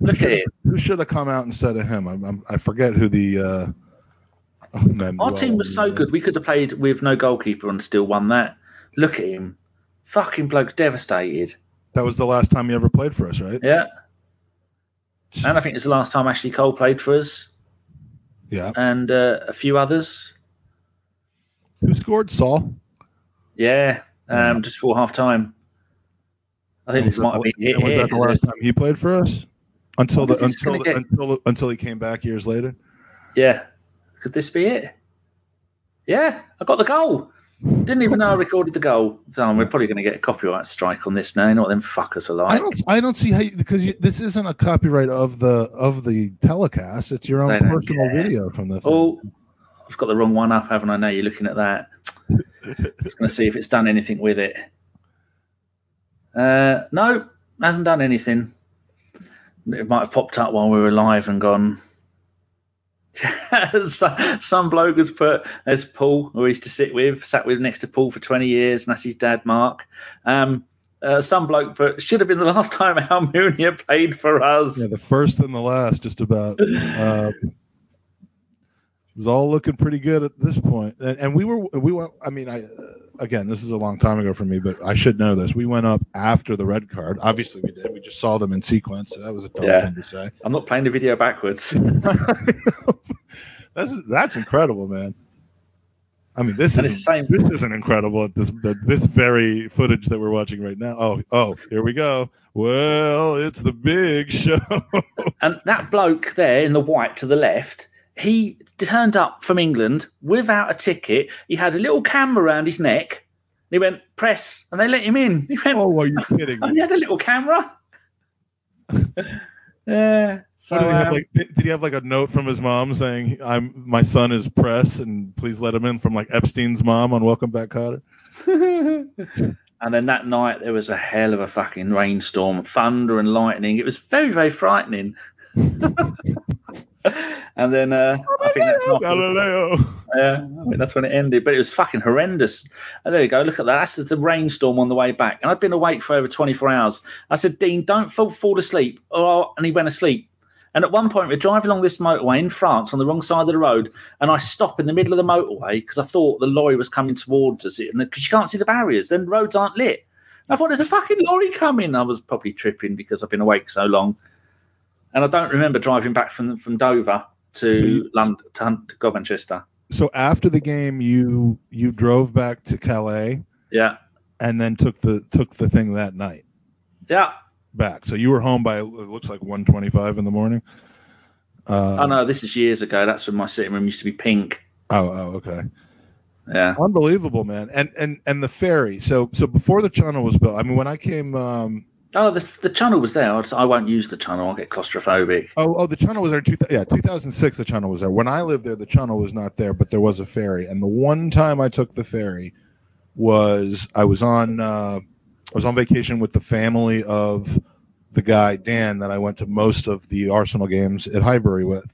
Look at it. Who should have come out instead of him? I'm, I'm, I forget who the. Uh, oh, man, Our well, team was so good. We could have played with no goalkeeper and still won that. Look at him. Fucking bloke's devastated. That was the last time he ever played for us, right? Yeah. And I think it's the last time Ashley Cole played for us Yeah. and uh, a few others. Who scored? Sol. Yeah. Um, just before half time. I think this might have been hit And was that the last time he played for us? Until the Well, this is until the, until until he came back years later. Yeah. Could this be it? Yeah, I got the goal. Didn't even know I recorded the goal. So we're probably going to get a copyright strike on this now. You know what them fuckers are I don't I don't see how you, because you, this isn't a copyright of the of the telecast. It's your own personal care. video from the. thing. Oh, I've got the wrong one up, haven't I? Now you're looking at that. Just going to see if it's done anything with it. Uh, no, hasn't done anything. It might have popped up while we were live and gone. some, bloke has put as Paul, who used to sit with, sat with next to Paul for 20 years, and that's his dad, Mark. Um, uh, some bloke put should have been the last time Almunia played for us. Yeah, the first and the last, just about. Uh, it was all looking pretty good at this point, and, and we were we went. I mean, I uh, again, this is a long time ago for me, but I should know this. We went up after the red card. Obviously, we did. We just saw them in sequence. So that was a dumb Yeah. thing to say. I'm not playing the video backwards. that's that's incredible, man. I mean, this And is same- this isn't incredible at this this very footage that we're watching right now. Oh, oh, here we go. Well, it's the big show. And that bloke there in the white to the left, he turned up from England without a ticket. He had a little camera around his neck. He went, press, and they let him in. He went, oh, are you kidding he had a little camera. yeah. So, did, he have, um, like, did, did he have like a note from his mom saying, "I'm my son is press and please let him in"? From like Epstein's mom on Welcome Back, Kotter. and then that night there was a hell of a fucking rainstorm, thunder and lightning. It was very, very frightening. and then uh, I think that's not. Galileo. Yeah, I think that's when it ended. But it was fucking horrendous. And there you go. Look at that. That's the, rainstorm on the way back. And I'd been awake for over 24 hours. I said, Dean, don't fall, fall asleep. Oh, and he went asleep. And at one point, we're driving along this motorway in France on the wrong side of the road. And I stop in the middle of the motorway because I thought the lorry was coming towards us. And because you can't see the barriers, then roads aren't lit. I thought there's a fucking lorry coming. I was probably tripping because I've been awake so long. And I don't remember driving back from from Dover to So you- London to, Hunt- to Manchester. So after the game, you you drove back to Calais Yeah. and then took the took the thing that night Yeah. back. So you were home by it looks like 1:25 in the morning. Uh, Oh no, this is years ago. That's when my sitting room used to be pink. Oh, oh, okay. Yeah. Unbelievable, man. And and and the ferry. So so before the channel was built. I mean, when I came. Um, Oh, the, the channel was there. I, was, I won't use the channel. I'll get claustrophobic. oh, oh, the channel was there. Two, yeah, 2006. The channel was there. When I lived there, the channel was not there, but there was a ferry. And the one time I took the ferry was I was on uh, I was on vacation with the family of the guy Dan that I went to most of the Arsenal games at Highbury with.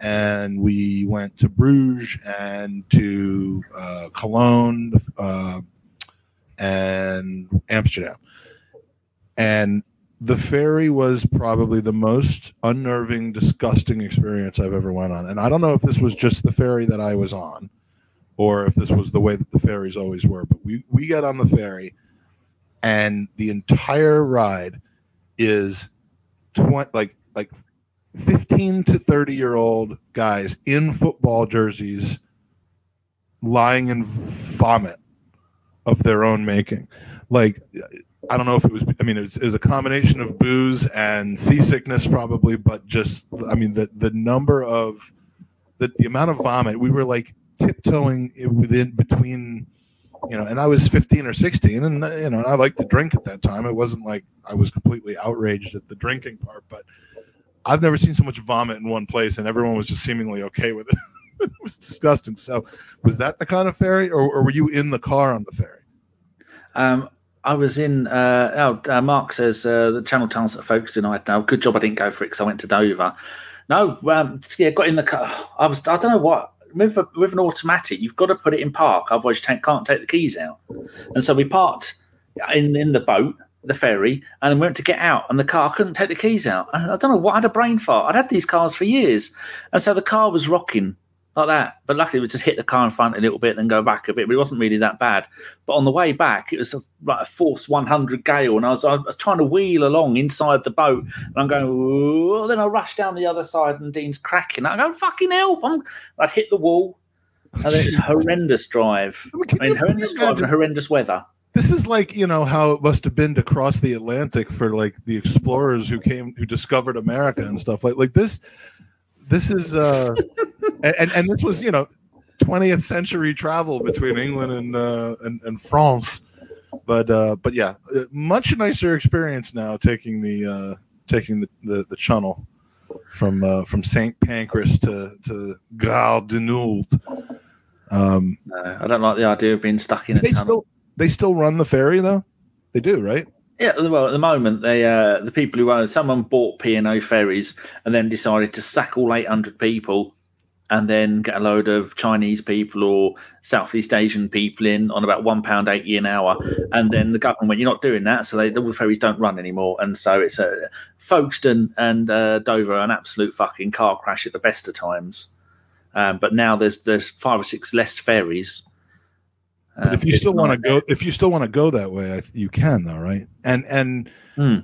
And we went to Bruges and to uh, Cologne uh, and Amsterdam. And the ferry was probably the most unnerving, disgusting experience I've ever went on. And I don't know if this was just the ferry that I was on, or if this was the way that the ferries always were. But we we got on the ferry, and the entire ride is twenty like like fifteen to thirty year old guys in football jerseys, lying in vomit of their own making, like. I don't know if it was. I mean, it was, it was a combination of booze and seasickness, probably, but just. I mean, the the number of the the amount of vomit. We were like tiptoeing within between, you know. And I was fifteen or sixteen, and you know, and I liked to drink at that time. It wasn't like I was completely outraged at the drinking part, but I've never seen so much vomit in one place, and everyone was just seemingly okay with it. it was disgusting. So, was that the kind of ferry, or, or were you in the car on the ferry? Um, I was in. Uh, oh, uh, Mark says uh, the channel tunnels are focused tonight. Now, good job I didn't go for it because I went to Dover. No, um, yeah, got in the car. I was, I don't know what. With, a, with an automatic, you've got to put it in park, otherwise you can't, can't take the keys out. And so we parked in in the boat, the ferry, and then went to get out, and the car couldn't take the keys out. And I don't know what I had a brain fart. I'd had these cars for years, and so the car was rocking like that. But luckily, we just hit the car in front a little bit, then go back a bit. But it wasn't really that bad. But on the way back, it was a, like a force 100 gale, and I was, I was trying to wheel along inside the boat, and I'm going. Ooh. Then I rush down the other side, and Dean's cracking. I go, "Fucking help!" I'm, I'd hit the wall, and then it's horrendous drive. I mean, horrendous drive and horrendous weather. This is like you know how it must have been to cross the Atlantic for like the explorers who came who discovered America and stuff like like this. This is uh, and and this was you know 20th century travel between England and uh, and, and France, but uh, but yeah, uh, much nicer experience now taking the uh, taking the, the, the channel from uh, from Saint Pancras to to Gare du Nord. Um, No, I don't like the idea of being stuck in a they tunnel. still they still run the ferry though. They do, right? Yeah, well, at the moment, they uh, the people who own someone bought P and O ferries and then decided to sack all eight hundred people, and then get a load of Chinese people or Southeast Asian people in on about one pound eighty an hour, and then the government went, "You're not doing that," so they the ferries don't run anymore, and so it's a Folkestone and uh, Dover an absolute fucking car crash at the best of times. Um, but now there's there's five or six less ferries. But Um, if you still want to go, if you still want to go that way, you can though, right? And and Hmm.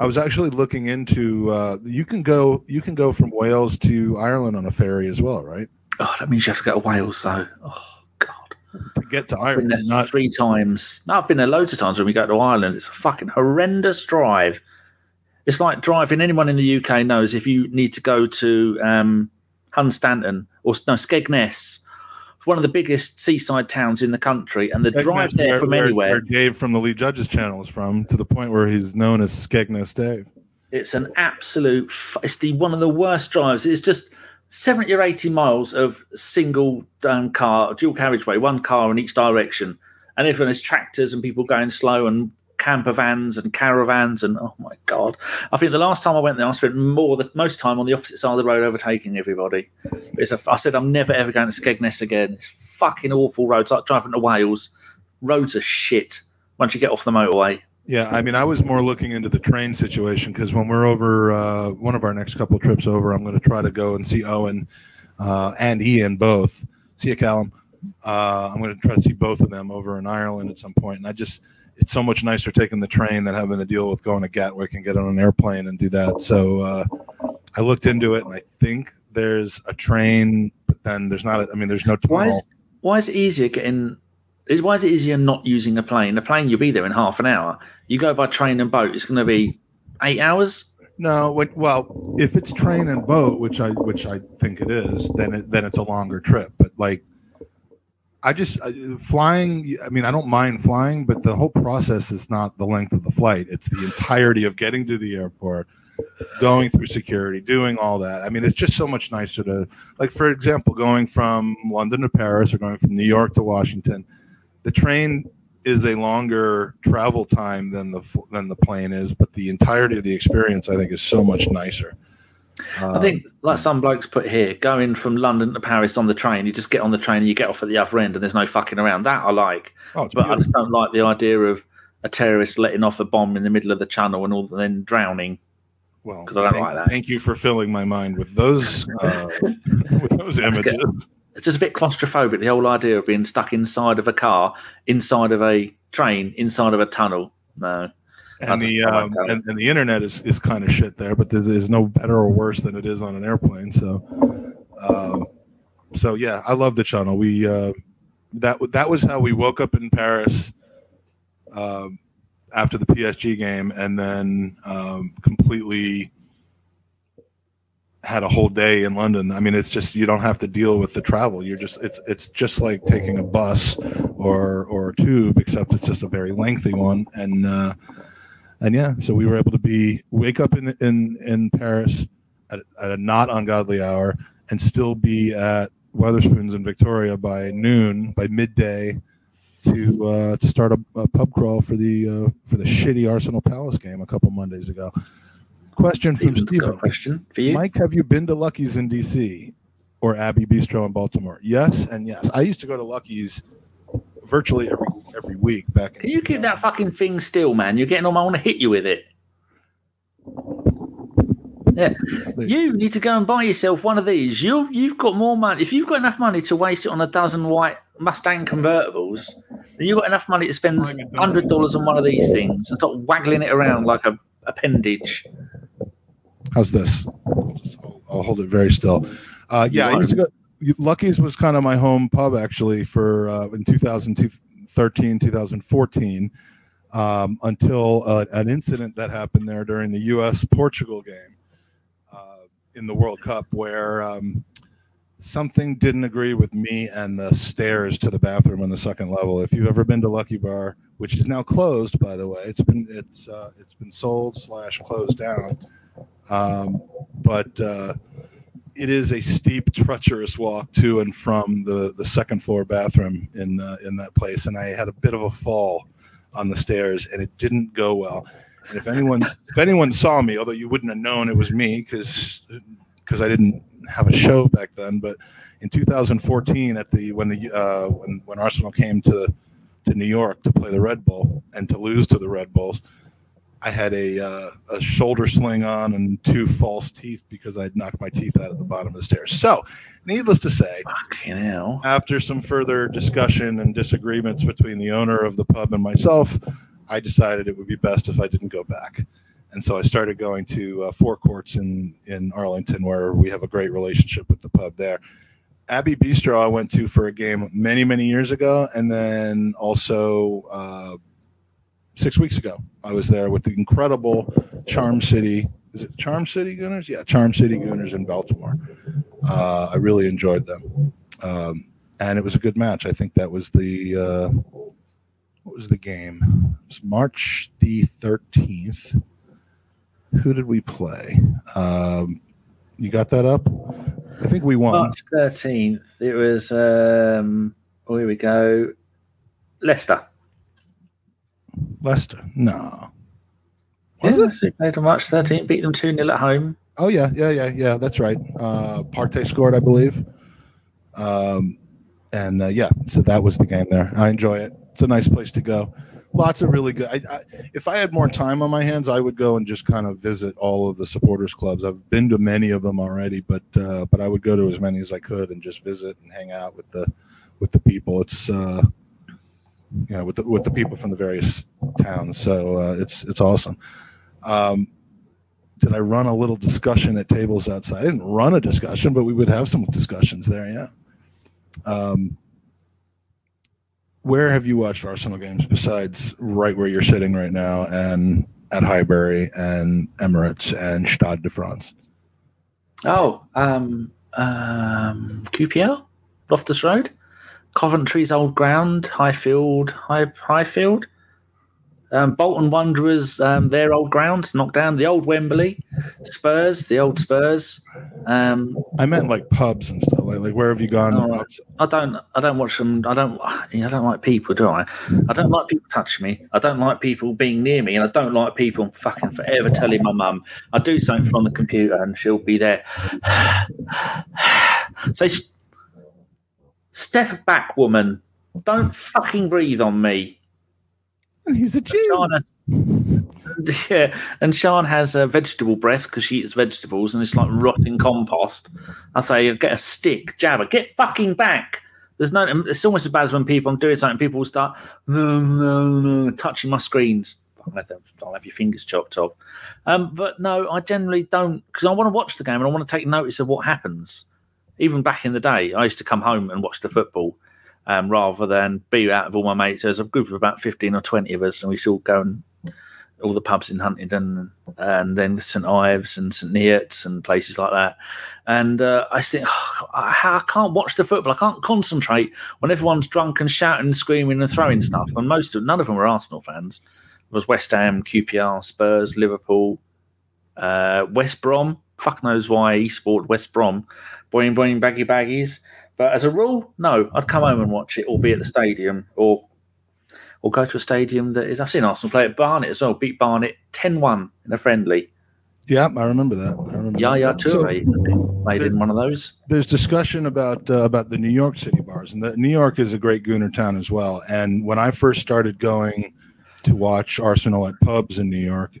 I, was actually looking into uh, you can go you can go from Wales to Ireland on a ferry as well, right? oh, that means you have to go to Wales, though. Oh God. To get to Ireland, not three times. No, I've been there loads of times when we go to Ireland. It's a fucking horrendous drive. It's like driving. Anyone in the UK knows if you need to go to um, Hunstanton or no Skegness, one of the biggest seaside towns in the country, and the drive there where- from where- anywhere. Where Dave from the Lee Judges channel is from, to the point where he's known as Skegness Dave. It's an absolute. It's the one of the worst drives. It's just seventy or eighty miles of single um, car, dual carriageway, one car in each direction, and everyone is tractors and people going slow and camper vans and caravans and oh my god! I think the last time I went there, I spent more the most time on the opposite side of the road overtaking everybody. It's a, I said I'm never ever going to Skegness again. It's fucking awful roads, like driving to Wales. Roads are shit once you get off the motorway. Yeah, I mean, I was more looking into the train situation because when we're over uh, one of our next couple trips over, I'm going to try to go and see Owen uh, and Ian both. See you, Callum. Uh, I'm going to try to see both of them over in Ireland at some point, and I just it's so much nicer taking the train than having to deal with going to Gatwick and get on an airplane and do that. So uh, I looked into it, and I think there's a train, but then there's not. A, I mean, there's no tunnel. Why is why is it easier getting? is- Why is it easier not using a plane? A plane, you'll be there in half an hour. You go by train and boat, it's going to be eight hours. No, well, if it's train and boat, which I which I think it is, then it, then it's a longer trip. But like, I just I, flying. I mean, I don't mind flying, but the whole process is not the length of the flight. It's the entirety of getting to the airport, going through security, doing all that. I mean, it's just so much nicer to like, for example, going from London to Paris or going from New York to Washington. The train is a longer travel time than the than the plane is, but the entirety of the experience I think is so much nicer. I think, like some blokes put here, going from London to Paris on the train, you just get on the train and you get off at the other end, and there's no fucking around. That I like, oh, but I just don't like the idea of a terrorist letting off a bomb in the middle of the channel and all, then drowning. well, 'cause I don't thank, like that. Thank you for filling my mind with those uh, with those images. It's just a bit claustrophobic. The whole idea of being stuck inside of a car, inside of a train, inside of a tunnel. No, And the um, and, and the internet is, is kind of shit there, but there is no better or worse than it is on an airplane. So, um, so yeah, I love the channel. We uh, that that was how we woke up in Paris um, after the PSG game, and then um, completely had a whole day in London. I mean, it's just you don't have to deal with the travel. You're just it's it's just like taking a bus or or a tube, except it's just a very lengthy one. And uh, and yeah, so we were able to be wake up in in in Paris at, at a not ungodly hour and still be at Wetherspoons in Victoria by noon, by midday, to uh, to start a, a pub crawl for the uh, for the shitty Arsenal Palace game a couple Mondays ago. Question from Stephen's got a Stephen. question for you. Mike, have you been to Lucky's in DC or Abbey Bistro in Baltimore? Yes and yes. I used to go to Lucky's virtually every every week back. Can you keep that fucking thing still, man? You're getting on. I want to hit you with it. Yeah, you need to go and buy yourself one of these. You've you've got more money. If you've got enough money to waste it on a dozen white Mustang convertibles, then you've got enough money to spend hundred dollars on one of these things and stop waggling it around like a appendage. How's this? I'll hold it very still. Uh, yeah, I used to go. Lucky's was kind of my home pub actually for uh, in 2013, 2014, um, until uh, an incident that happened there during the U.S. Portugal game uh, in the World Cup where um, something didn't agree with me and the stairs to the bathroom on the second level. If you've ever been to Lucky Bar, which is now closed, by the way, it's been it's uh, it's been sold slash closed down. Um, but uh, it is a steep, treacherous walk to and from the, the second floor bathroom in uh, in that place, and I had a bit of a fall on the stairs, and it didn't go well. And if anyone if anyone saw me, although you wouldn't have known it was me because because I didn't have a show back then, but in 2014 at the when the uh, when when Arsenal came to to New York to play the Red Bull and to lose to the Red Bulls, I had a uh, a shoulder sling on and two false teeth because I'd knocked my teeth out at the bottom of the stairs. So, needless to say, after some further discussion and disagreements between the owner of the pub and myself, I decided it would be best if I didn't go back. And so I started going to uh, Four Courts in in Arlington, where we have a great relationship with the pub there. Abbey Bistro, I went to for a game many many years ago, and then also uh, six weeks ago, I was there with the incredible Charm City. Is it Charm City Gooners? Yeah, Charm City Gooners in Baltimore. Uh, I really enjoyed them, um, and it was a good match. I think that was the uh, what was the game? It was March the thirteenth. Who did we play? Um, you got that up? I think we won. March 13th. It was, um, oh, here we go. Leicester. Leicester? No. Was Yeah, we played on March 13th, beat them 2 0 at home. Oh yeah, yeah, yeah, yeah. That's right. Uh, Partey scored, I believe. Um, and uh, yeah, so that was the game there. I enjoy it. It's a nice place to go. Lots of really good. I, I, if I had more time on my hands, I would go and just kind of visit all of the supporters clubs. I've been to many of them already, but uh, but I would go to as many as I could and just visit and hang out with the with the people. It's uh, you know with the with the people from the various towns. So uh, it's it's awesome. Um, did I run a little discussion at tables outside? I didn't run a discussion, but we would have some discussions there. Yeah. Um, where have you watched Arsenal games besides right where you're sitting right now and at Highbury and Emirates and Stade de France? Oh, um, um, QPR, Loftus Road, Coventry's old ground, Highfield, High, Highfield, um, Bolton Wanderers, um, their old ground, knocked down, the old Wembley, Spurs, the old Spurs. Um, I meant like pubs and stuff. Like, like where have you gone? Oh. I don't, I don't watch them. I don't, I don't like people, do I? I don't like people touching me. I don't like people being near me, and I don't like people fucking forever telling my mum I do something from the computer and she'll be there. Say, "S- step back, woman. Don't fucking breathe on me. And he's a Jew. Has, yeah, and Sean has a vegetable breath because she eats vegetables and it's like rotting compost. I say, get a stick, jabber, get fucking back. There's no. It's almost as bad as when people I'm doing something, people will start no, no, no, touching my screens. I'll have, them- I'll have your fingers chopped off. Um, but no, I generally don't because I want to watch the game and I want to take notice of what happens. Even back in the day, I used to come home and watch the football um, rather than be out with all my mates. There's a group of about 15 or 20 of us, and we should all go and all the pubs in Huntingdon and then St Ives and St Neots and places like that. And uh, I think oh, I, I can't watch the football. I can't concentrate when everyone's drunk and shouting and screaming and throwing stuff. And most of none of them were Arsenal fans. It was West Ham, QPR, Spurs, Liverpool, uh, West Brom. Fuck knows why he sport West Brom. Boing boing baggy baggies. But as a rule, no, I'd come home and watch it or be at the stadium or or go to a stadium that is. I've seen Arsenal play at Barnet as well, beat Barnet 10 1 in a friendly. Yeah, I remember that. I remember Yaya that. So- Toure made in one of those. there's discussion about uh, about the New York City bars, and the, New York is a great gooner town as well. And when I first started going to watch Arsenal at pubs in New York,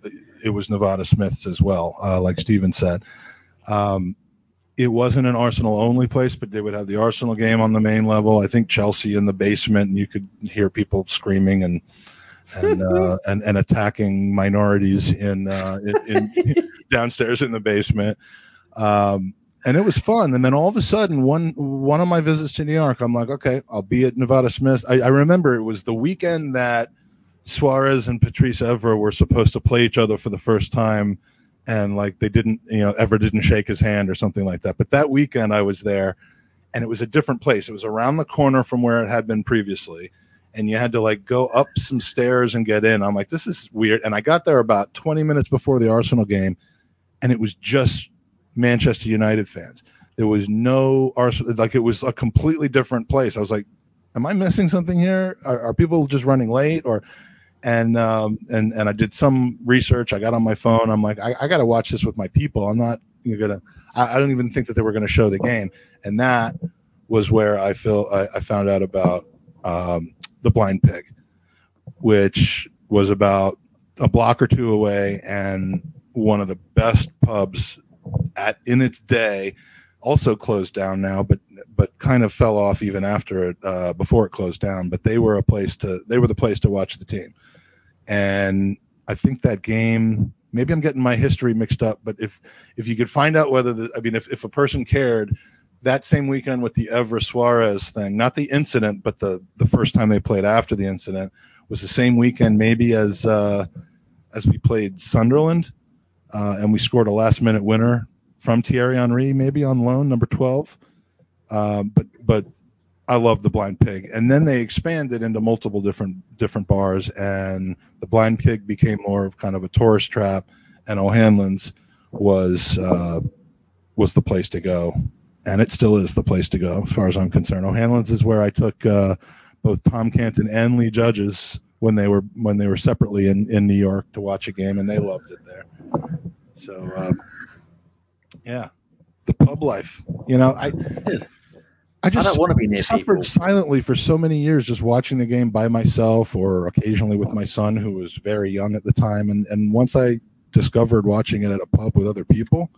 it was Nevada Smiths as well, uh, like Steven said. Um, it wasn't an Arsenal only place, but they would have the Arsenal game on the main level. I think Chelsea in the basement, and you could hear people screaming and and uh, and, and attacking minorities in, uh, in, in downstairs in the basement. Um, and it was fun. And then all of a sudden, one one of my visits to New York, I'm like, okay, I'll be at Nevada Smith. I, I remember it was the weekend that Suarez and Patrice Evra were supposed to play each other for the first time, and like they didn't, you know, Evra didn't shake his hand or something like that. But that weekend, I was there, and it was a different place. It was around the corner from where it had been previously. And you had to like go up some stairs and get in. I'm like, this is weird. And I got there about 20 minutes before the Arsenal game, and it was just Manchester United fans. There was no Arsenal, like it was a completely different place. I was like, "Am I missing something here? Are, are people just running late?" Or and um, and and I did some research. I got on my phone. I'm like, I, I got to watch this with my people. I'm not gonna. I, I don't even think that they were to show the game. And that was where I feel I, I found out about um, the Blind Pig, which was about a block or two away and one of the best pubs at in its day also closed down now but but kind of fell off even after it uh, before it closed down but they were a place to they were the place to watch the team and i think that game maybe i'm getting my history mixed up but if if you could find out whether the i mean if, if a person cared that same weekend with the Evra Suarez thing, not the incident, but the the first time they played after the incident was the same weekend, maybe as uh, as we played Sunderland, uh, and we scored a last minute winner from Thierry Henry, maybe on loan, number twelve. Um, but but I love the Blind Pig, and then they expanded into multiple different different bars, and the Blind Pig became more of kind of a tourist trap, and O'Hanlon's was uh, was the place to go and it still is the place to go as far as I'm concerned. O'Hanlon's is where I took uh, both Tom Canton and Lee Judges when they were when they were separately in, in New York to watch a game, and they loved it there. So, um, yeah, the pub life. You know, I. I just don't wanna be near suffered people. silently for so many years, just watching the game by myself, or occasionally with my son, who was very young at the time. And and once I discovered watching it at a pub with other people.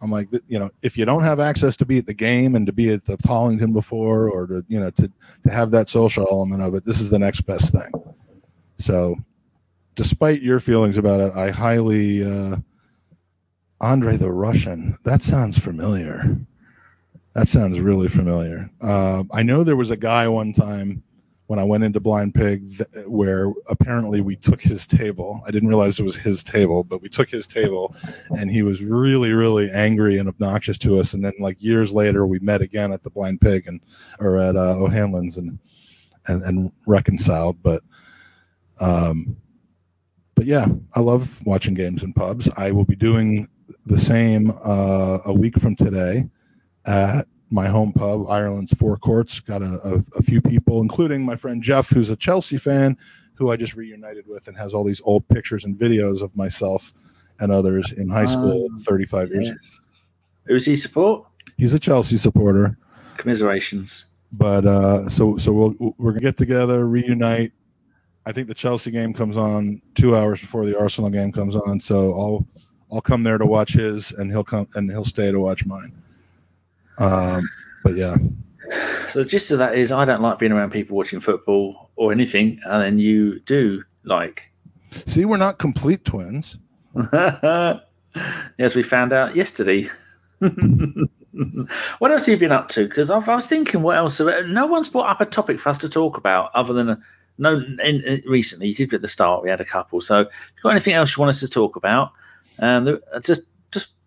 I'm like, you know, if you don't have access to be at the game and to be at the Tollington before, or to, you know, to to have that social element of it, this is the next best thing. So, despite your feelings about it, I highly uh, Andre the Russian. That sounds familiar. That sounds really familiar. Uh, I know there was a guy one time when I went into Blind Pig th- where apparently we took his table. I didn't realize it was his table, but we took his table and he was really, really angry and obnoxious to us. And then like years later, we met again at the Blind Pig and or at uh, O'Hanlon's and, and and reconciled. But um, but yeah, I love watching games in pubs. I will be doing the same uh, a week from today at my home pub, Ireland's Four Courts. Got a, a, a few people, including my friend Jeff, who's a Chelsea fan, who I just reunited with and has all these old pictures and videos of myself and others in high school Um, 35 years. ago. Yes. Who's he support? He's a Chelsea supporter. Commiserations. but uh so so we'll we're gonna get together reunite i think the chelsea game comes on two hours before the arsenal game comes on so i'll i'll come there to watch his and he'll come and he'll stay to watch mine um but yeah So the gist of that is, I don't like being around people watching football or anything, and then you do like. see we're not complete twins As we found out yesterday. what else have you been up to? Because I was thinking, what else? No one's brought up a topic for us to talk about other than a, no. In, in, recently, you did at the start. We had a couple. So, if you've got anything else you want us to talk about, um, just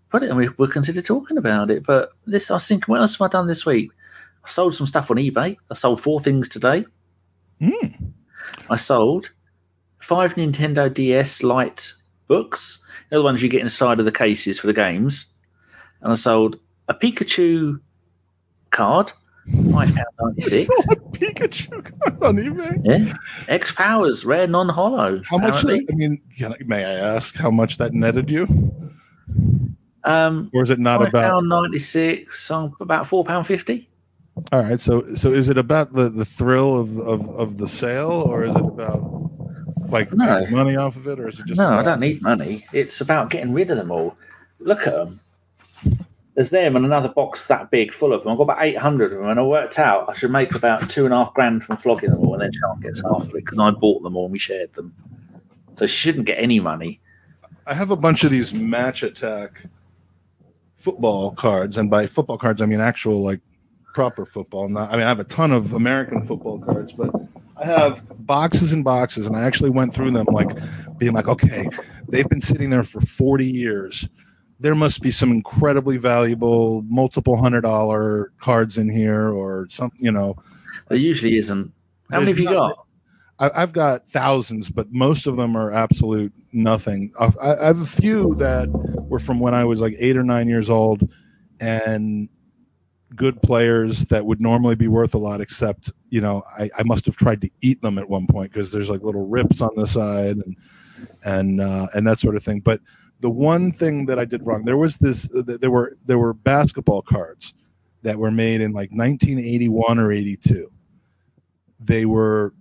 put it, and we, we'll consider talking about it. But this, I was thinking, what else have I done this week? I sold some stuff on eBay. I sold four things today. Hmm. I sold five Nintendo DS Lite books. They're the ones you get inside of the cases for the games. And I sold a Pikachu card, five pound ninety six. pikachu on ebay Yeah, X Powers rare non hollow. how much i mean can I- may i ask how much that netted you Um, or is it not about? pound ninety six on about four pound fifty. All right, so so is it about the the thrill of of, of the sale, or is it about like No. money off of it, or is it just No, I don't need money. It's about getting rid of them all. Look at them. There's them and another box that big full of them. I've got about 800 of them, and I worked out I should make about two and a half grand from flogging them all, and then Charlotte gets half of it because I bought them all and we shared them. So she shouldn't get any money. I have a bunch of these match attack football cards, and by football cards I mean actual like proper football. Not, I mean I have a ton of American football cards, but I have boxes and boxes, and I actually went through them like being like, okay, they've been sitting there for forty years. There must be some incredibly valuable, multiple hundred dollar cards in here, or some, you know. There usually isn't. How many have you got? I, I've got thousands, but most of them are absolute nothing. I, I have a few that were from when I was like eight or nine years old, and good players that would normally be worth a lot. Except, you know, I, I must have tried to eat them at one point because there's like little rips on the side and and uh, and that sort of thing. But the one thing that I did wrong, there was this. There were there were basketball cards that were made in like 1981 or 82. They were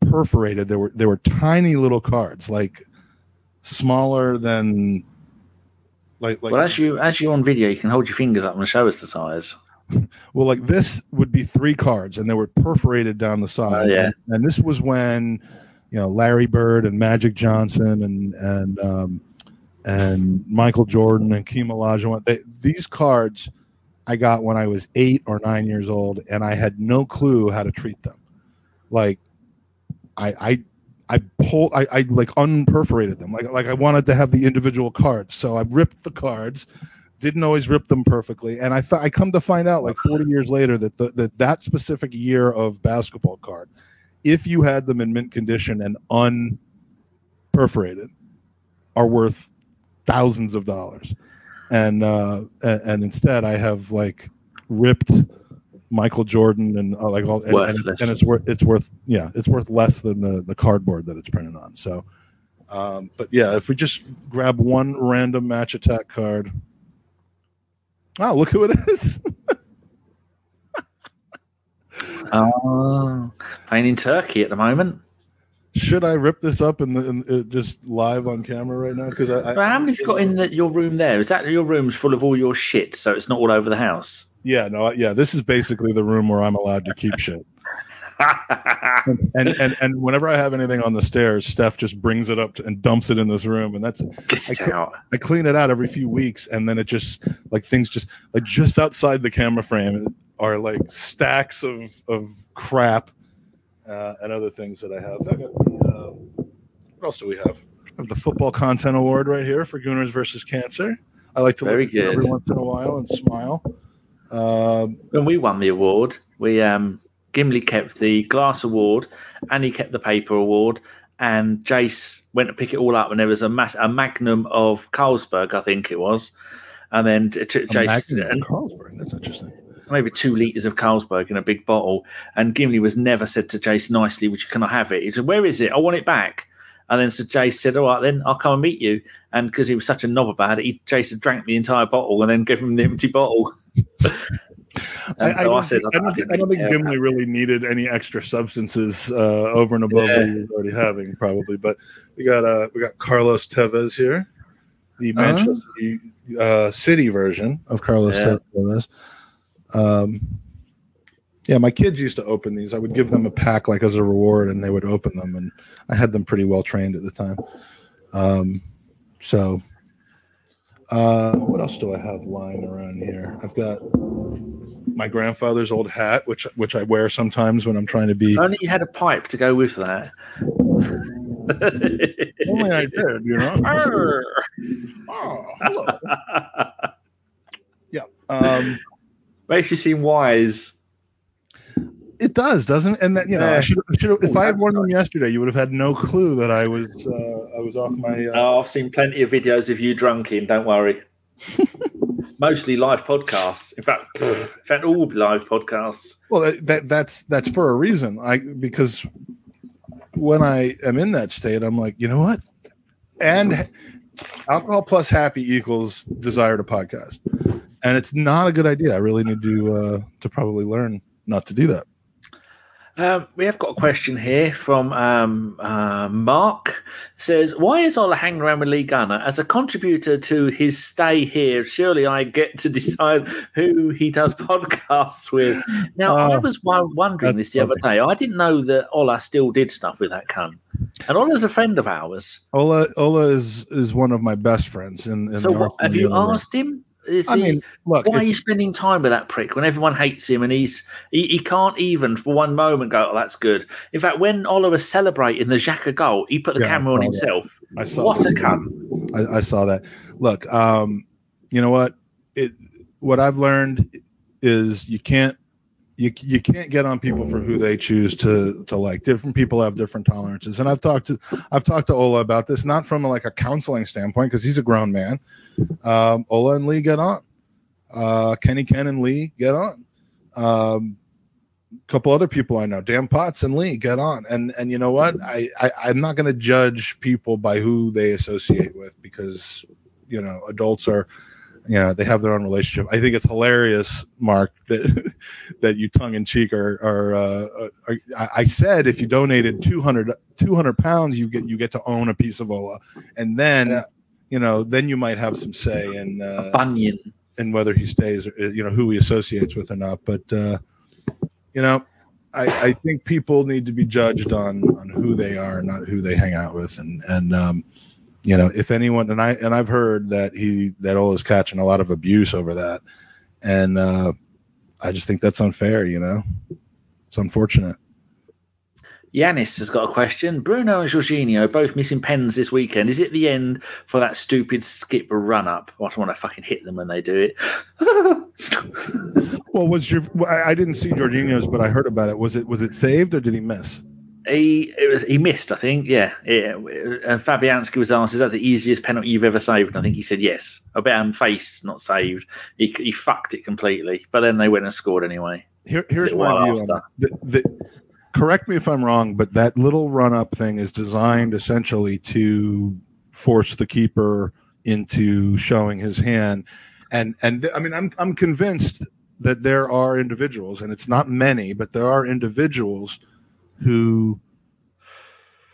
perforated. There were there were tiny little cards, like smaller than like like well, as you as you on video, you can hold your fingers up and show us the size. well like this would be three cards, and they were perforated down the side. Oh, yeah. and, and this was when you know Larry Bird and Magic Johnson and and um, and Michael Jordan and Keem Olajuwon. They, these cards I got when I was eight or nine years old, and I had no clue how to treat them. Like I I I pulled I, I like unperforated them. Like like I wanted to have the individual cards. So I ripped the cards, didn't always rip them perfectly. And I fi- I come to find out like 40 years later that the, that that specific year of basketball card, if you had them in mint condition and unperforated, are worth thousands of dollars. And uh and instead I have like ripped Michael Jordan and uh, like all and, and, and it's worth it's worth yeah it's worth less than the the cardboard that it's printed on so um but yeah if we just grab one random Match Attax card oh look who it is Oh, playing in Turkey at the moment. should I rip this up in the in, uh, just live on camera right now because I, I how many have you got in the, your room there? Is that your room's full of all your shit, so it's not all over the house? Yeah no yeah this is basically the room where I'm allowed to keep shit and and and whenever I have anything on the stairs Steph just brings it up to, and dumps it in this room and that's I- out. I clean it out every few weeks, and then it just like things just like just outside the camera frame are like stacks of of crap uh, and other things that I have. I got the, uh, what else do we have? I have the football content award right here for Gooners versus Cancer. I like to Very look it every once in a while and smile. Um, When we won the award, we um, Gimli kept the glass award, and he kept the paper award, and Jace went to pick it all up, and there was a mass a magnum of Carlsberg, I think it was, and then t- t- a Jace Magnum and Carlsberg. That's interesting. maybe two liters of Carlsberg in a big bottle. And Gimli was never said to Jace nicely, "Which you can I have it?" He said, "Where is it? I want it back." And then so Jace said, "All right, then I'll come and meet you." And because he was such a knob about it, he, Jace had drank the entire bottle and then gave him the empty bottle. So I, don't think, I don't, think, I don't think Gimli really needed any extra substances uh, over and above Yeah. what he was already having, probably. But we got uh, we got Carlos Tevez here, the Oh. Manchester uh, City version of Carlos Yeah. Tevez. Um, yeah, my kids used to open these. I would give them a pack like as a reward, and they would open them, and I had them pretty well trained at the time. Um, so, uh, what else do I have lying around here? I've got my grandfather's old hat, which which I wear sometimes when I'm trying to be. If only you had a pipe to go with that. Only I did, you know. Arr. Oh, hello. Yeah. Um, Makes you seem wise. It does, doesn't it? And that you know, I should should if I had worn them yesterday, you would have had no clue that I was uh, I was off my. Uh, Oh, I've seen plenty of videos of you drunken. Don't worry. Mostly live podcasts. In fact, in fact, all live podcasts. Well, that, that that's that's for a reason. I because when I am in that state, I'm like, you know what, and alcohol plus happy equals desire to podcast, and it's not a good idea. I really need to uh, to probably learn not to do that. Um, we have got a question here from um, uh, Mark. says, "Why is Ola hanging around with Lee Gunner as a contributor to his stay here? Surely I get to decide who he does podcasts with." Now, I Oh, was wondering this the other day. I didn't know that Ola still did stuff with that cunt, and Ola's a friend of ours. Ola Ola is is one of my best friends. In, in so, what, have you asked him? Is I he, mean, look, why are you spending time with that prick when everyone hates him and he's he, he can't even for one moment go, oh, that's good. In fact, when Ola was celebrating the Xhaka goal, he put the Yeah, camera on saw himself. I saw What a that. cunt. I, I saw that. Look, um, you know what? It what I've learned is you can't you you can't get on people for who they choose to to like. Different people have different tolerances, and I've talked to I've talked to Ola about this, not from like a counseling standpoint because he's a grown man. Um, Ola and Lee get on. Uh, Kenny Ken and Lee get on. Um, couple other people I know, Dan Potts and Lee, get on. And and you know what? I, I I'm not going to judge people by who they associate with because you know adults are you know they have their own relationship. I think it's hilarious, Mark, that that you tongue in cheek are are, uh, are I, I said if you donated 200, 200 pounds, you get you get to own a piece of Ola, and then. Yeah. You know, then you might have some say in uh, Bunyan. and whether he stays, or, you know, who he associates with or not. But uh, you know, I, I think people need to be judged on on who they are, not who they hang out with, and and um, you know, if anyone and I and I've heard that he that Ola's catching a lot of abuse over that, and uh, I just think that's unfair. You know, it's unfortunate. Yanis has got a question. Bruno and Jorginho both missing pens this weekend. Is it the end for that stupid skip run up? I don't want to fucking hit them when they do it. Well, was your I, didn't see Jorginho's, but I heard about it. Was it was it saved or did he miss? he it was he missed, I think. Yeah. yeah. And Fabianski was asked, "Is that the easiest penalty you've ever saved?" And I think he said yes. I bet him face not saved. He he fucked it completely. But then they went and scored anyway. Here, here's my view on that. The, the, correct me if I'm wrong, but that little run up thing is designed essentially to force the keeper into showing his hand. And and th- I mean, I'm I'm convinced that there are individuals, and it's not many, but there are individuals who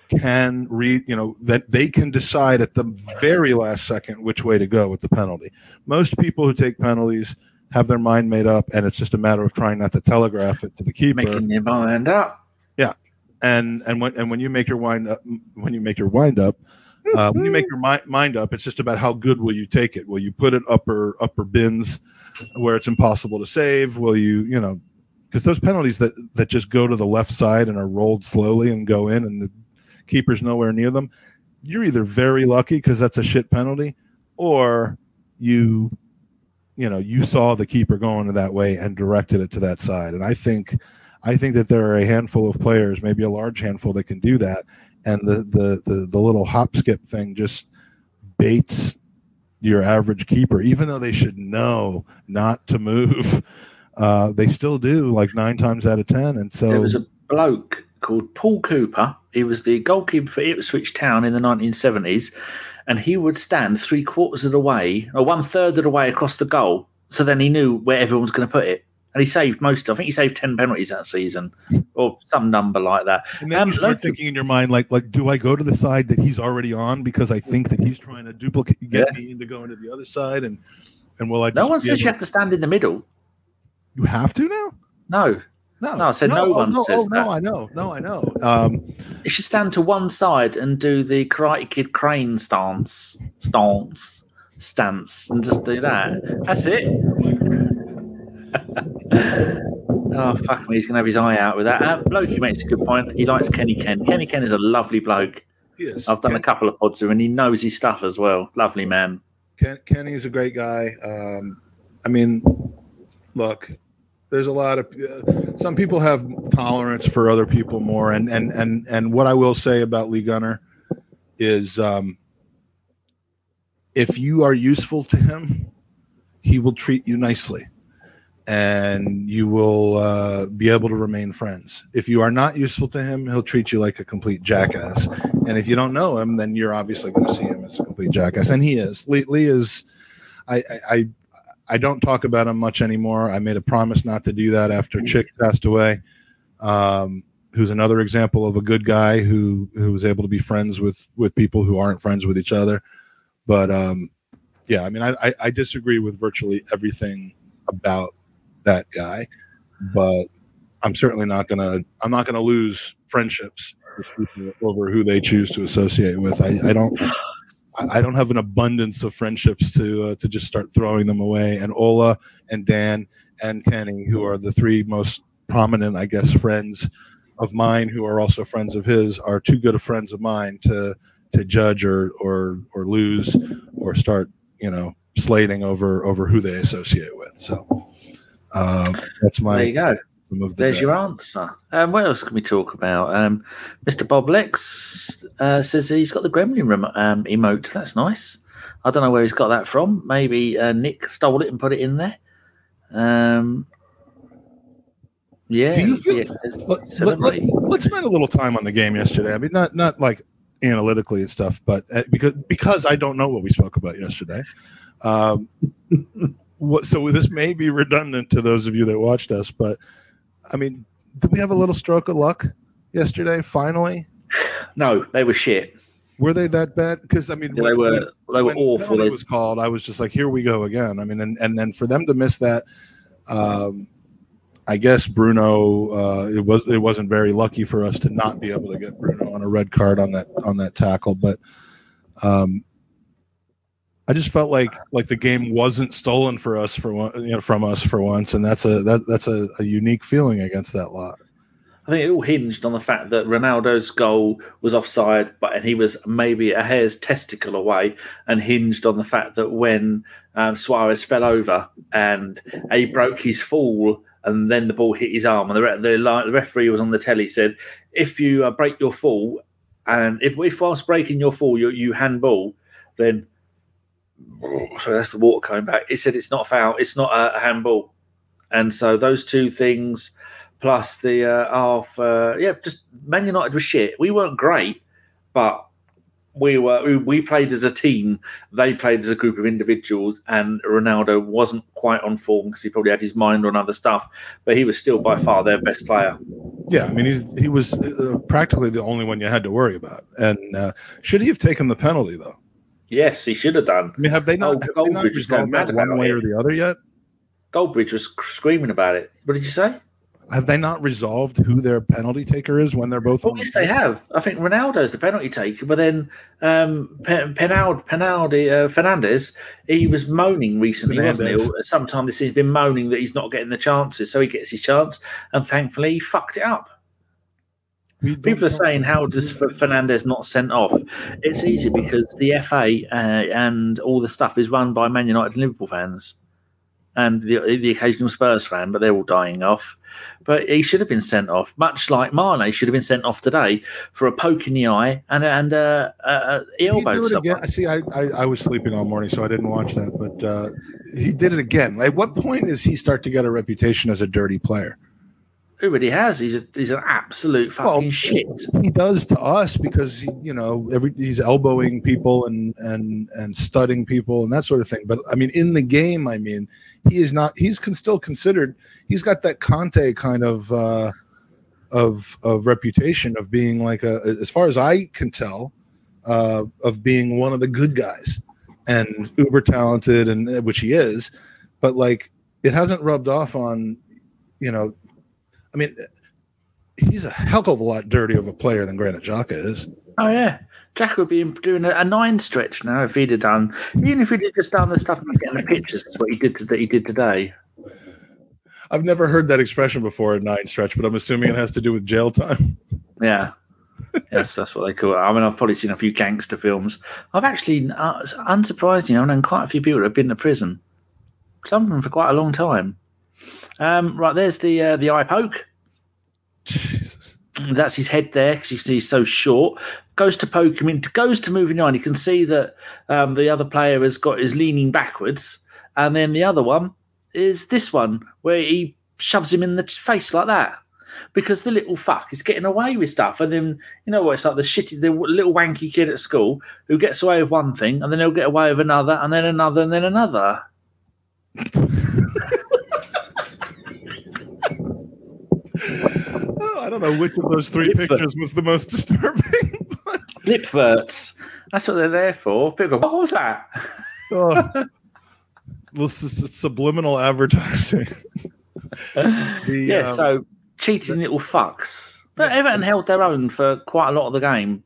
can read, you know, that they can decide at the very last second which way to go with the penalty. Most people who take penalties have their mind made up, and it's just a matter of trying not to telegraph it to the keeper. Making your mind up. And and when and when you make your wind up, when you make your wind up, uh, when you make your mi- mind up, it's just about how good will you take it. Will you put it upper upper bins where it's impossible to save? Will you you know because those penalties that that just go to the left side and are rolled slowly and go in, and the keeper's nowhere near them. You're either very lucky because that's a shit penalty, or you you know you saw the keeper going to that way and directed it to that side. And I think I think that there are a handful of players, maybe a large handful, that can do that. And the the the, the little hop skip thing just baits your average keeper, even though they should know not to move. Uh, they still do, like nine times out of ten. And so There was a bloke called Paul Cooper. He was the goalkeeper for Ipswich Town in the 1970s, and he would stand three quarters of the way, or one third of the way across the goal. So then he knew where everyone was going to put it. And he saved most. I think he saved ten penalties that season, or some number like that. And then Um, you start loads thinking in your mind, like, like, do I go to the side that he's already on because I think that he's trying to duplicate, get me into going to the other side, and and will I? No one says you have to stand in the middle. You have to now. No, No, No, I said no oh, one no, says oh, No, that. I know, no, I know. Um, you should stand to one side and do the Karate Kid crane stance, stance, stance, and just do that. That's it. Oh fuck me, he's gonna have his eye out with that. Uh, Blokey makes a good point. He likes Kenny Ken. Kenny Ken is a lovely bloke. Yes. I've done a couple of pods with him, and he knows his stuff as well. Lovely man. Ken, Kenny's a great guy. Um, I mean, look, there's a lot of uh, some people have tolerance for other people more, and and and and what I will say about Lee Gunner is, um, if you are useful to him, he will treat you nicely. And you will uh, be able to remain friends. If you are not useful to him, he'll treat you like a complete jackass. And if you don't know him, then you're obviously going to see him as a complete jackass. And he is. Lee, Lee is. I, I I don't talk about him much anymore. I made a promise not to do that after Chick passed away. Um, who's another example of a good guy who who was able to be friends with with people who aren't friends with each other. But um, yeah, I mean, I, I, I disagree with virtually everything about that guy, but I'm certainly not gonna I'm not gonna lose friendships over who they choose to associate with. I, I don't I don't have an abundance of friendships to uh, to just start throwing them away. And Ola and Dan and Kenny, who are the three most prominent, I guess, friends of mine, who are also friends of his, are too good of friends of mine to to judge or or or lose or start, you know, slating over over who they associate with. So uh, that's my there you go. The There's day. your answer. Um, what else can we talk about? Um, Mr. Bob Lex uh, says he's got the Gremlin rem- um, emote. That's nice. I don't know where he's got that from. Maybe uh, Nick stole it and put it in there. Um, yeah. Do you feel, yeah let, us let, spend a little time on the game yesterday. I mean, not not like analytically and stuff, but uh, because because I don't know what we spoke about yesterday. Um, what, so this may be redundant to those of you that watched us, but I mean, did we have a little stroke of luck yesterday? Finally, no, they were shit. Were they that bad? Because I mean, yeah, when, they were they were awful. It was called. I was just like, here we go again. I mean, and and then for them to miss that, um, I guess Bruno. Uh, it was it wasn't very lucky for us to not be able to get Bruno on a red card on that on that tackle, but. Um, I just felt like like the game wasn't stolen for us for one, you know, from us for once, and that's a that that's a, a unique feeling against that lot. I think it all hinged on the fact that Ronaldo's goal was offside, but and he was maybe a hair's testicle away, and hinged on the fact that when um, Suarez fell over and he broke his fall, and then the ball hit his arm, and the, the, the referee was on the telly said, if you uh, break your fall, and if, if whilst breaking your fall you, you handball, then so that's the water coming back. It said it's not a foul, it's not a, a handball, and so those two things plus the uh, half, uh, yeah, just Man United was shit. We weren't great, but we were we played as a team. They played as a group of individuals, and Ronaldo wasn't quite on form because he probably had his mind on other stuff. But he was still by far their best player. Yeah, I mean he's he was uh, practically the only one you had to worry about. And uh, should he have taken the penalty though? Yes, he should have done. I mean, have they not, oh, have Goldbridge was going mad one way it. or the other yet? Goldbridge was screaming about it. What did you say? Have they not resolved who their penalty taker is when they're both? Well, yes, the they have. I think Ronaldo's the penalty taker, but then um, Penaldo, Penaldi, uh, Fernandes, he was moaning recently, Fernandes. wasn't he? Sometime this he's been moaning that he's not getting the chances, so he gets his chance, and thankfully he fucked it up. People are saying how does Fernandes not sent off? It's easy because the FA uh, and all the stuff is run by Man United and Liverpool fans, and the, the occasional Spurs fan, but they're all dying off. But he should have been sent off, much like Mane should have been sent off today for a poke in the eye and and uh, uh, elbow. I see. I, I, I was sleeping all morning, so I didn't watch that. But uh, he did it again. At what point does he start to get a reputation as a dirty player? Who he has. He's a, he's an absolute fucking well, shit. He does to us because he, you know every he's elbowing people and and and studding people and that sort of thing. But I mean, in the game, I mean, he is not. He's can still considered. He's got that Kante kind of uh, of of reputation of being like a, as far as I can tell, uh, of being one of the good guys and uber talented and which he is. But like, it hasn't rubbed off on you know I mean, he's a hell of a lot dirtier of a player than Granit Xhaka is. Oh yeah, Jack would be doing a, a, nine stretch now if he'd have done, even if he'd have just done the stuff and getting the pictures. That's what he did that he did today. I've never heard that expression before, a nine stretch, but I'm assuming it has to do with jail time. Yeah. yes, that's what they call it. I mean, I've probably seen a few gangster films. I've actually, uh, unsurprisingly, I've known quite a few people that have been to prison. Some of them for quite a long time. Um, right, there's the uh, the eye poke. Jesus. That's his head there because you see he's so short. Goes to poke him in, goes to moving on. You can see that um, the other player has got is leaning backwards, and then the other one is this one where he shoves him in the face like that because the little fuck is getting away with stuff. And then you know what? It's like the shitty, the little wanky kid at school who gets away with one thing, and then he'll get away with another, and then another, and then another. Oh, I don't know which of those three Lip pictures was the most disturbing. Lip verts. That's what they're there for. People go, what was that? oh. This is subliminal advertising. The, yeah, um, so cheating little fucks. But Everton held their own for quite a lot of the game,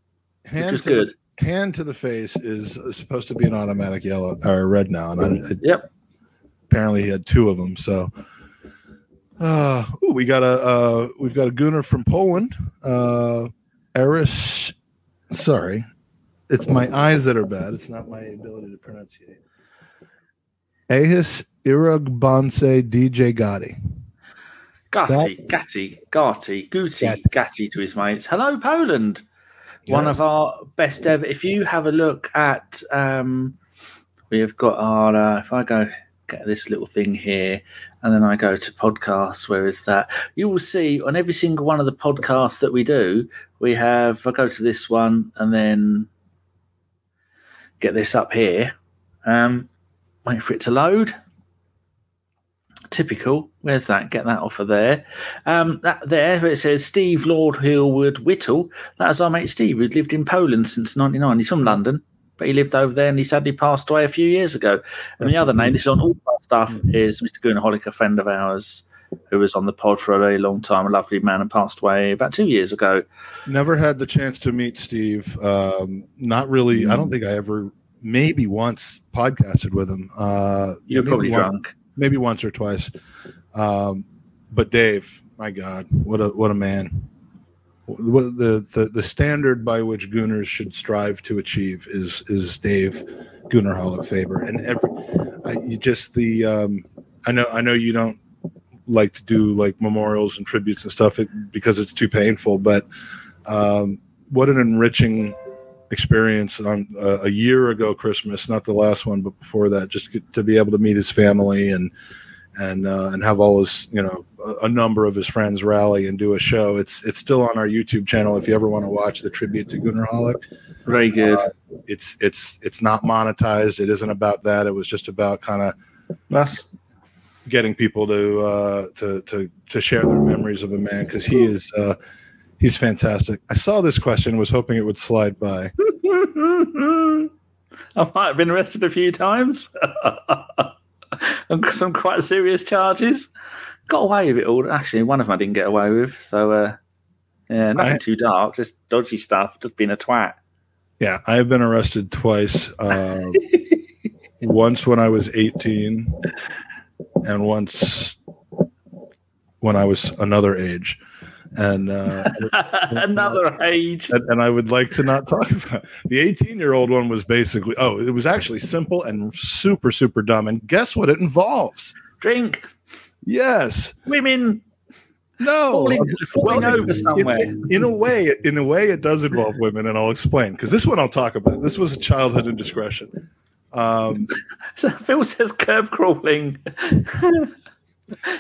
which was to good. The, hand to the face is supposed to be an automatic yellow or red now, and I, I- Yep. apparently he had two of them. So, uh, ooh, we got a uh, we've got a gooner from Poland, uh, Eris. Sorry, it's my eyes that are bad. It's not my ability to pronunciate. Ahis Irugbanse DJ Gotti. Gatti, Gatti, Gatti, Guti, Gatti. To his mates. Hello, Poland. One of our best ever. If you have a look at, um, we have got our. Uh, if I go get this little thing here, and then I go to podcasts, where is that? You will see on every single one of the podcasts that we do, we have. I go to this one, and then get this up here. Um, wait for it to load. Typical. Where's that? Get that off of there. Um, that there it says Steve Lord Hillwood Whittle. That is our mate Steve, who'd lived in Poland since '99. He's from London, but he lived over there, and he sadly passed away a few years ago. And the other name, this is on all our stuff, is Mr. Goonerholic, a friend of ours who was on the pod for a very long time, a lovely man, and passed away about two years ago. Never had the chance to meet Steve. Um, not really. I don't think I ever, maybe once podcasted with him. Uh, You're probably one- drunk. maybe once or twice. Um, but Dave, my God, what a what a man! The, the the standard by which Gooners should strive to achieve is is Dave Goonerholic Faber, and every I, you just the um, I know I know you don't like to do like memorials and tributes and stuff because it's too painful, but um, what an enriching experience on uh, a year ago Christmas, not the last one, but before that, just to be able to meet his family and and uh, and have all his you know a, a number of his friends rally and do a show. It's it's still on our YouTube channel if you ever want to watch the tribute to Goonerholic. Very good. It's it's it's not monetized. It isn't about that. It was just about kind of Russ. getting people to uh, to to to share their memories of a man because he is uh, he's fantastic. I saw this question, was hoping it would slide by. I might have been arrested a few times on some quite serious charges. Got away with it all. Actually, one of them I didn't get away with. So, uh, yeah, nothing too dark, just dodgy stuff, just being a twat. Yeah, I have been arrested twice. Um, once when I was 18, and once when I was another age. And uh, Another age. and, and I would like to not talk about the 18 year old one was basically oh it was actually simple and super super dumb and guess what it involves Drink. yes Women no falling, falling Well, over somewhere. in, in a way in a way it does involve women and I'll explain because this one I'll talk about this was a childhood indiscretion um, So Phil says curb crawling.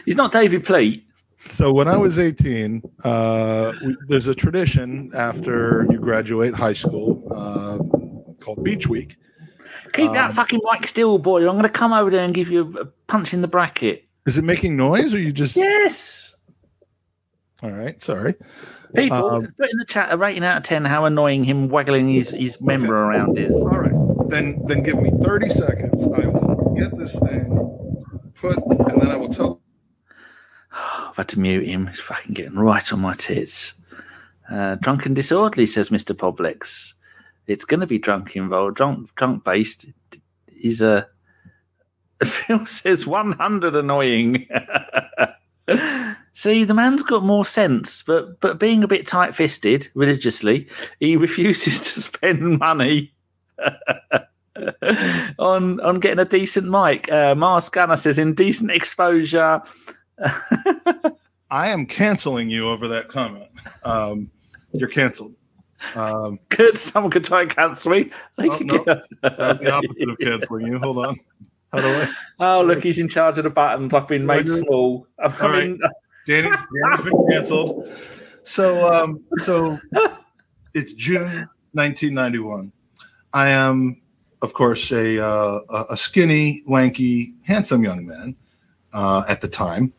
He's not David Pleat. So when I was 18, uh, we, there's a tradition after you graduate high school uh, called Beach Week. Keep that Um, fucking mic still, boy. I'm going to come over there and give you a punch in the bracket. Is it making noise or you just? Yes. All right, sorry. People, Um, put in the chat a rating out of 10 how annoying him waggling his, his member around is. All right, then then give me 30 seconds. I will get this thing put, and then I will tell. I've had to mute him. He's fucking getting right on my tits. Uh, drunk and disorderly, says Mr. Poblex. It's going to be drunk involved, drunk, drunk based. He's a. Phil says 100 annoying. See, the man's got more sense, but but being a bit tight fisted religiously, he refuses to spend money on on getting a decent mic. Uh, Mars Gunner says indecent exposure. I am canceling you over that comment. Um, you're canceled. Um, Could someone could try and cancel me? They Oh, no. get- that's the opposite of canceling you. Hold on. How do I? Oh, look, he's in charge of the buttons. I've been made small. I've All right. in. Danny, Danny's been canceled. So, um, so it's June 1991. I am, of course, a uh, a- a skinny, lanky, handsome young man uh, at the time.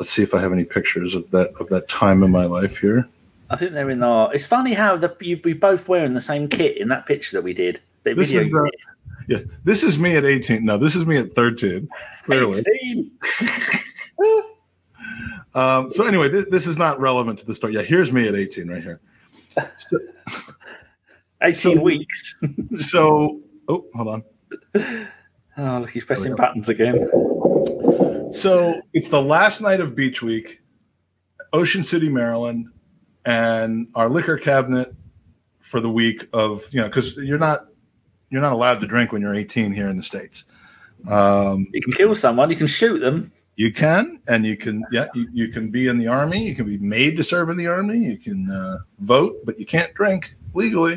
Let's see if I have any pictures of that of that time in my life here. I think they're in our. It's funny how the you we both wearing the same kit in that picture that we did. The This video is the- Yeah, this is me at 18. No, this is me at 13. Clearly. 18. Um, so anyway, this, this is not relevant to the story. Yeah, here's me at 18 right here. So, 18 So- weeks. so oh, hold on. Oh, look, he's pressing buttons again. So it's the last night of Beach Week, Ocean City, Maryland, and our liquor cabinet for the week of you know because you're not you're not allowed to drink when you're 18 here in the states. Um, You can kill someone. You can shoot them. you can and you can yeah you, you can be in the army. You can be made to serve in the army. You can uh, vote, but you can't drink legally.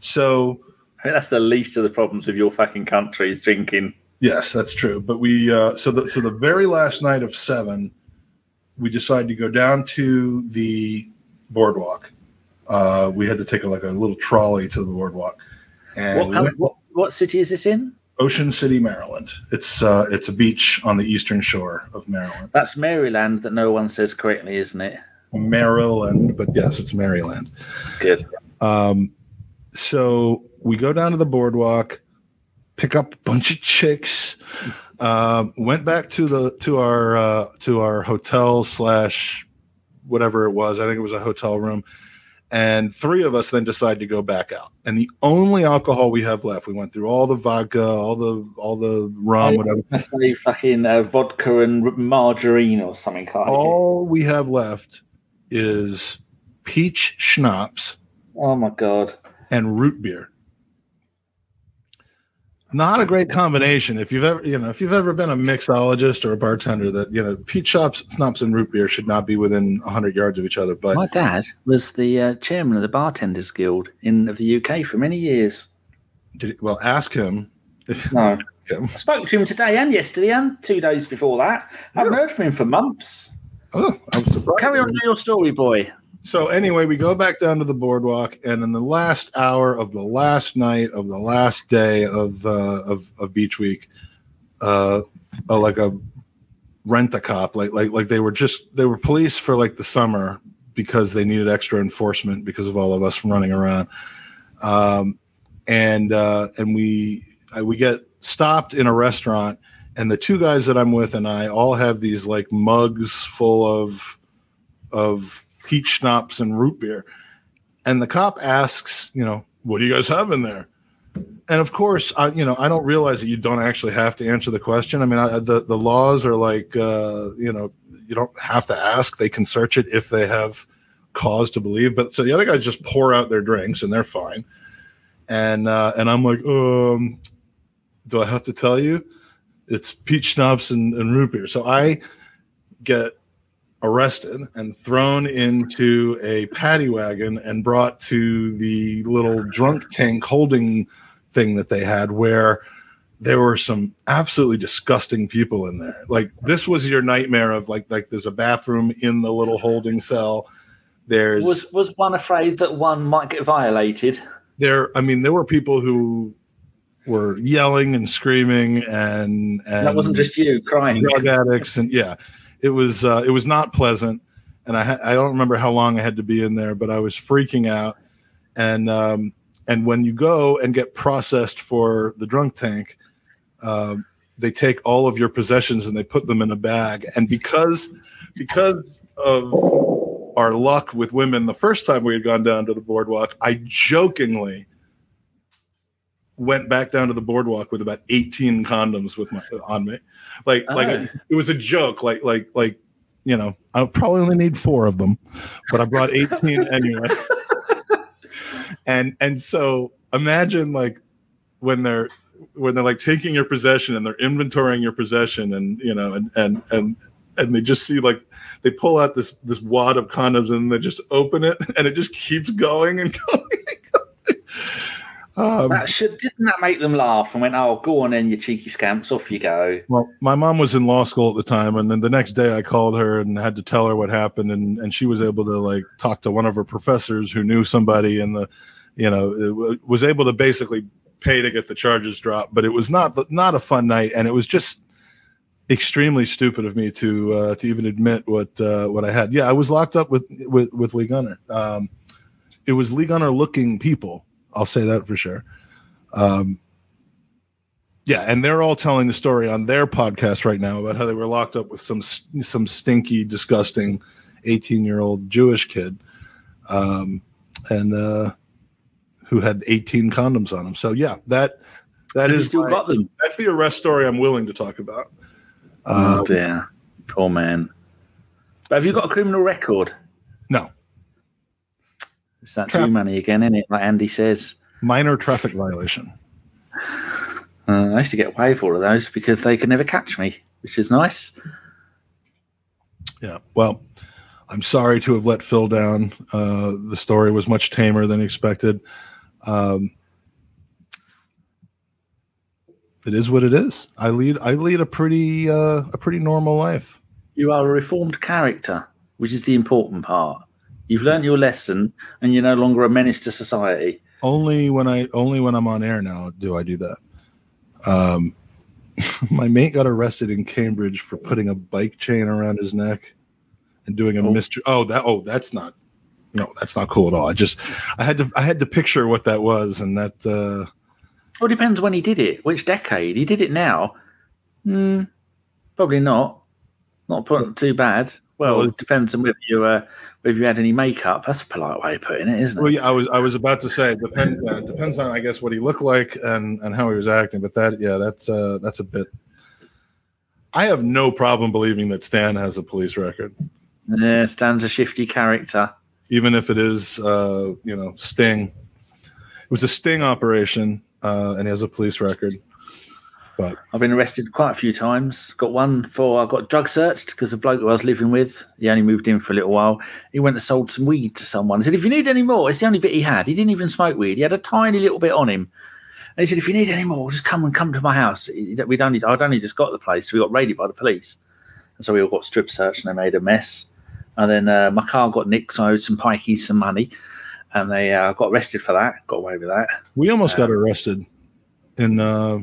So I think that's the least of the problems with your fucking country is drinking. Yes, that's true. But we uh, so the so the very last night of seven, we decided to go down to the boardwalk. Uh, we had to take a, like a little trolley to the boardwalk, and What, we went- what what city is this in? Ocean City, Maryland. It's uh, it's a beach on the eastern shore of Maryland, That's Maryland that no one says correctly, isn't it? Maryland. But yes, it's Maryland. Good. Um, so we go down to the boardwalk, pick up a bunch of chicks, um, went back to the to our uh, to our hotel slash whatever it was. I think it was a hotel room. And three of us then decided to go back out. And the only alcohol we have left, we went through all the vodka, all the all the rum, whatever. That's the fucking uh, vodka and margarine or something. Like it. All we have left is peach schnapps oh my god. and root beer. Not a great combination. If you've ever, you know, if you've ever been a mixologist or a bartender, that you know, peach shops, schnapps, and root beer should not be within hundred yards of each other. But My dad was the uh, chairman of the Bartenders Guild in of the UK for many years. did, well, ask him. If, No, him. I spoke to him today and yesterday and two days before that. I haven't heard from him for months. Oh, I'm surprised. Carry on your story, boy. So anyway, we go back down to the boardwalk, and in the last hour of the last night of the last day of uh, of, of Beach Week, uh, uh, like a rent a cop, like like like they were just they were police for like the summer because they needed extra enforcement because of all of us running around, um, and uh, and we uh, we get stopped in a restaurant, and the two guys that I'm with and I all have these like mugs full of of peach schnapps and root beer. And the cop asks, you know, what do you guys have in there? And of course, I, you know, I don't realize that you don't actually have to answer the question. I mean, I, the the laws are like, uh, you know, you don't have to ask. They can search it if they have cause to believe. But so the other guys just pour out their drinks and they're fine. And uh, and I'm like, um, do I have to tell you? It's peach schnapps and, and root beer. So I get arrested and thrown into a paddy wagon and brought to the little drunk tank holding thing that they had where there were some absolutely disgusting people in there like this was your nightmare of like like there's a bathroom in the little holding cell there's Was was one afraid that one might get violated? there i mean there were people who were yelling and screaming and and that wasn't just you crying. drug addicts and yeah it was uh, it was not pleasant and I, ha- I don't remember how long i had to be in there but i was freaking out. And um, and when you go and get processed for the drunk tank um, they take all of your possessions and they put them in a bag. And because because of our luck with women the first time we had gone down to the boardwalk i jokingly went back down to the boardwalk with about 18 condoms with my on me like like Oh. it, it was a joke like like like you know i probably only need four of them but i brought 18 anyway and and so imagine like when they're when they're like taking your possession and they're inventorying your possession and you know and and and and they just see like they pull out this this wad of condoms and they just open it and it just keeps going, and going. Um, That should didn't that make them laugh and went, "Oh, go on then, you cheeky scamps, off you go." well, my mom was in law school at the time, and then the next day I called her and had to tell her what happened, and and she was able to like talk to one of her professors who knew somebody in the, you know, w- was able to basically pay to get the charges dropped. But it was not not a fun night, and it was just extremely stupid of me to uh, to even admit what uh, what I had. Yeah, I was locked up with with with Lee Gunner. Um, it was Lee Gunner looking people. I'll say that for sure. Um, yeah, and they're all telling the story on their podcast right now about how they were locked up with some some stinky, disgusting eighteen year old Jewish kid, um, and uh, who had eighteen condoms on him. So yeah, that that is still my- got them. that's the arrest story I'm willing to talk about. oh Uh, dear, poor man. But have you got a criminal record? no, It's that Jew money again, isn't it? Like Andy says. minor traffic violation. Uh, I used to get away with all of those because they could never catch me, which is nice. Yeah. Well, I'm sorry to have let Phil down. Uh, the story was much tamer than expected. Um, it is what it is. I lead. I lead a pretty uh, a pretty normal life. You are a reformed character, which is the important part. You've learned your lesson, and you're no longer a menace to society. Only when I only when I'm on air now do I do that. Um, my mate got arrested in Cambridge for putting a bike chain around his neck and doing a Oh. mystery. Oh, that oh, that's not. No, that's not cool at all. I just I had to I had to picture what that was, and that uh, Well, it depends when he did it, which decade. He did it now. Hmm, probably not. Not put too bad. Well, it depends on whether you uh, whether you had any makeup. That's a polite way of putting it, isn't it? Well, yeah, I was I was about to say it depend uh, depends on I guess what he looked like and and how he was acting, but that yeah, that's uh that's a bit. I have no problem believing that Stan has a police record, Yeah, Stan's a shifty character. even if it is uh you know Sting. It was a Sting operation, uh, and he has a police record. But I've been arrested quite a few times. Got one for I got drug searched because the bloke who I was living with, he only moved in for a little while. He went and sold some weed to someone. He said, "If you need any more, it's the only bit he had. He didn't even smoke weed. He had a tiny little bit on him." And he said, "If you need any more, just come and come to my house." We'd only I'd only just got the place. We got raided by the police, and so we all got strip searched and they made a mess. And then uh, my car got nicked, so I owed some pikeys some money, and they uh, got arrested for that. Got away with that. we almost got arrested in uh,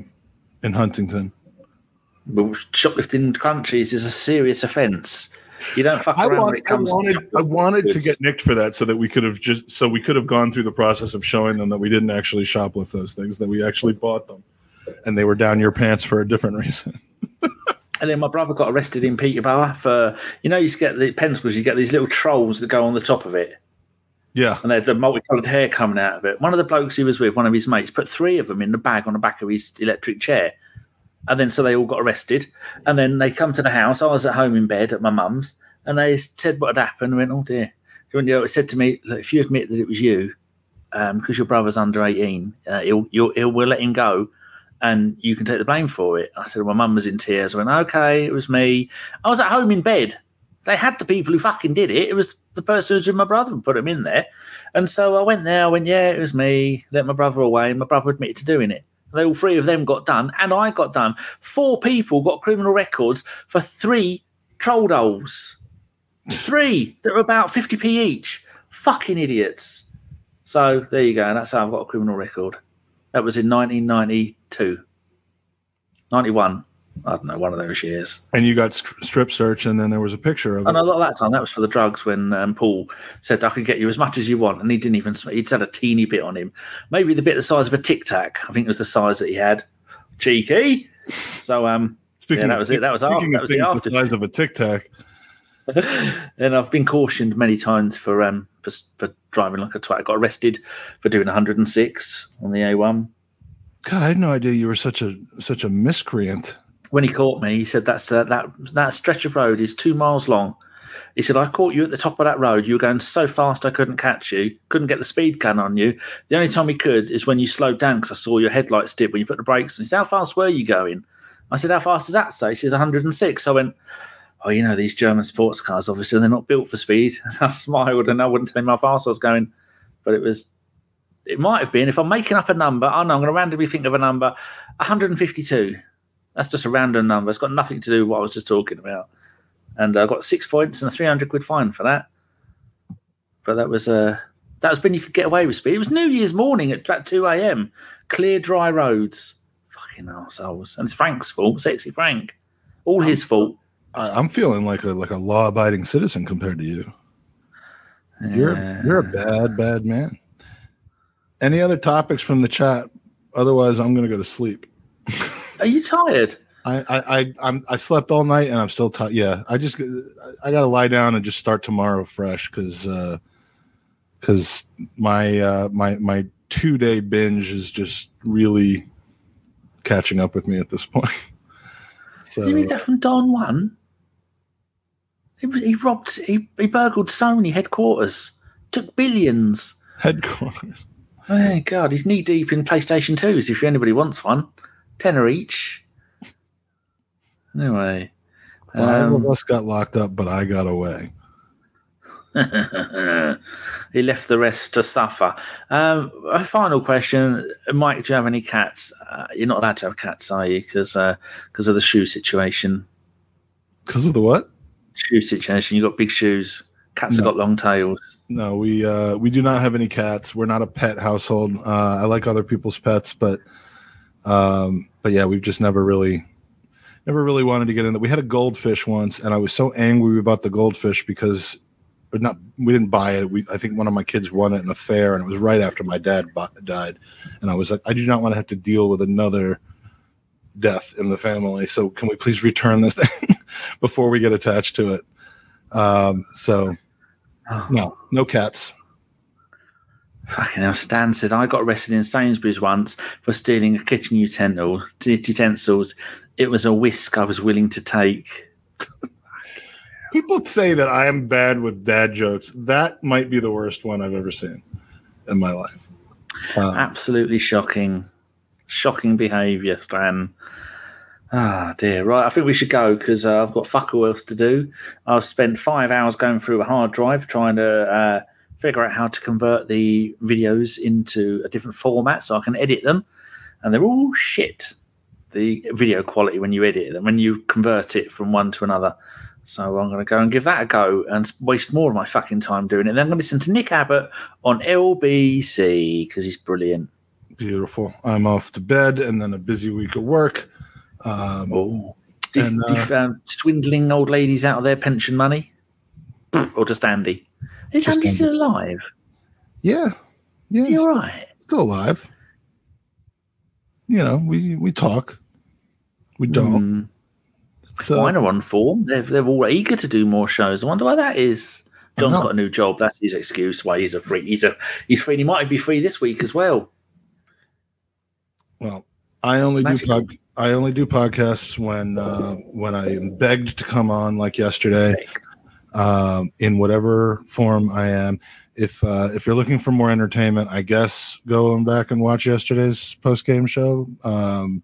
in Huntingdon. But shoplifting crunchies is a serious offence. You don't fuck I, around want, when it I comes. wanted, to I wanted to get nicked for that so that we could have just so we could have gone through the process of showing them that we didn't actually shoplift those things that we actually bought them and they were down your pants for a different reason And then my brother got arrested in Peterborough for you know you get the pencils, you get these little trolls that go on the top of it, yeah and they had the multicoloured hair coming out of it. One of the blokes he was with, one of his mates, put three of them in the bag on the back of his electric chair, and then so they all got arrested. And then they come to the house. I was at home in bed at my mum's, and they said what had happened. I went, oh dear. So when it said to me, Look, if you admit that it was you, um, because your brother's under eighteen, uh, he'll, he'll, he'll we'll let him go. And you can take the blame for it. I said, well, my mum was in tears. I went, okay, it was me. I was at home in bed. They had the people who fucking did it. It was the person who was with my brother and put him in there. And so I went there. I went, yeah, it was me. Let my brother away. And my brother admitted to doing it. They all three of them got done, and I got done. Four people got criminal records for three troll dolls. Three that were about 50p each. Fucking idiots. So there you go. That's how I've got a criminal record. That was in 1992. 91. I don't know, one of those years. and you got strip search and then there was a picture of And a lot of that time, that was for the drugs when um, Paul said, I could get you as much as you want. And he didn't even, he'd had a teeny bit on him. Maybe the bit the size of a tic tac. I think it was the size that he had. Cheeky. So, um, speaking yeah, that of was it. That was after- that was the after- the size of a tic tac and I've been cautioned many times for um for, for driving like a twat. I got arrested for doing 106 on the A1. god i had no idea you were such a such a miscreant When he caught me, he said that's uh, that that stretch of road is two miles long. He said I caught you at the top of that road. You were going so fast I couldn't catch you. Couldn't get the speed gun on you. The only time he could is when you slowed down because I saw your headlights dip when you put the brakes. on. He said, "How fast were you going?" I said, "How fast does that say?" He says, "106." I went. Oh, you know these German sports cars. Obviously, they're not built for speed. I smiled and I wouldn't tell him how fast I was going, but it was it might have been if I'm making up a number. I know I'm going to randomly think of a number. 152. That's just a random number. It's got nothing to do with what I was just talking about. And I got six points and a 300 quid fine for that. But that was uh, that was when you could get away with speed. It was New Year's morning at about 2 a.m. Clear, dry roads. Fucking assholes. And it's Frank's fault. Sexy Frank. All his fault. I'm feeling like a like a law abiding citizen compared to you. You're you're a bad bad man. Any other topics from the chat? Otherwise, I'm gonna go to sleep. Are you tired? I I I I'm, I slept all night and I'm still tired. Yeah, I just I got to lie down and just start tomorrow fresh because because my uh, my my two day binge is just really catching up with me at this point. So Did you read that from Don One? He, he robbed, he, he burgled Sony headquarters, took billions. headquarters. Oh God, he's knee deep in PlayStation 2s if anybody wants one. Tenner each. Anyway. Five um, of us got locked up, but I got away. he left the rest to suffer. Um, a final question, Mike. Do you have any cats? Uh, you're not allowed to have cats, are you? Because because of the shoe situation. Because of the what? Shoe situation. You got big shoes. Cats have got long tails. No, we uh, we do not have any cats. We're not a pet household. Uh, I like other people's pets, but um, but yeah, we've just never really never really wanted to get in that. We had a goldfish once, and I was so angry about the goldfish because but not we didn't buy it. We I think one of my kids won it in a fair, and it was right after my dad bu- died, and I was like, I do not want to have to deal with another death in the family. So can we please return this thing before we get attached to it? Um, so Oh, no, no cats. Fucking hell, Stan said I got arrested in Sainsbury's once for stealing a kitchen utensil, utensils. It was a whisk I was willing to take. People say that I am bad with dad jokes. That might be the worst one I've ever seen in my life. Uh, Absolutely shocking. Shocking behaviour, Stan. Ah, dear. Right, I think we should go because uh, I've got fuck all else to do. I've spent five hours going through a hard drive trying to uh, figure out how to convert the videos into a different format so I can edit them. And they're all shit. The video quality when you edit them, when you convert it from one to another. So I'm going to go and give that a go and waste more of my fucking time doing it. And Then I'm going to listen to Nick Abbott on LBC because he's brilliant. beautiful. I'm off to bed and then a busy week of work. Um, Oh, And, uh, um, swindling old ladies out of their pension money, or just Andy? Is Just Andy still alive? yeah, yeah, Is he all right? still alive. You know, we we talk. We don't. Hmm. So Mine are on form. They're, they're all eager to do more shows. I wonder why that is. John's got a new job. That's his excuse why he's a free. He's a he's free. and He might be free this week as well. well, I only do Magical. pod, I only do podcasts when uh, when I am begged to come on, like yesterday. Um, in whatever form I am. If uh, if you're looking for more entertainment, I guess go on back and watch yesterday's post game show. Um,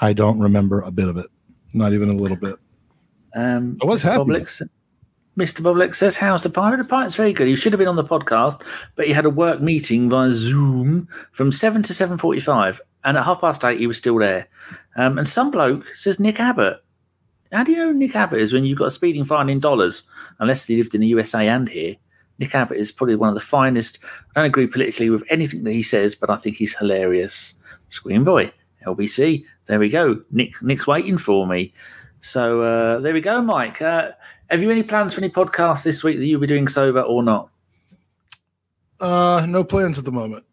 I don't remember a bit of it, not even a little bit. Um, I was Mr. happy. Mr. Says, "How's the pirate? The pirate's very good. He should have been on the podcast, but he had a work meeting via Zoom from seven to seven forty-five, and at half past eight he was still there. Um, and some bloke says Nick Abbott. How do you know Nick Abbott is when you've got a speeding fine in dollars? Unless he lived in the USA and here, Nick Abbott is probably one of the finest. I don't agree politically with anything that he says, but I think he's hilarious. Screen boy, LBC. There we go. Nick, Nick's waiting for me. So uh, there we go, Mike. Uh, have you any plans for any podcasts this week that you'll be doing sober or not? Uh, no plans at the moment.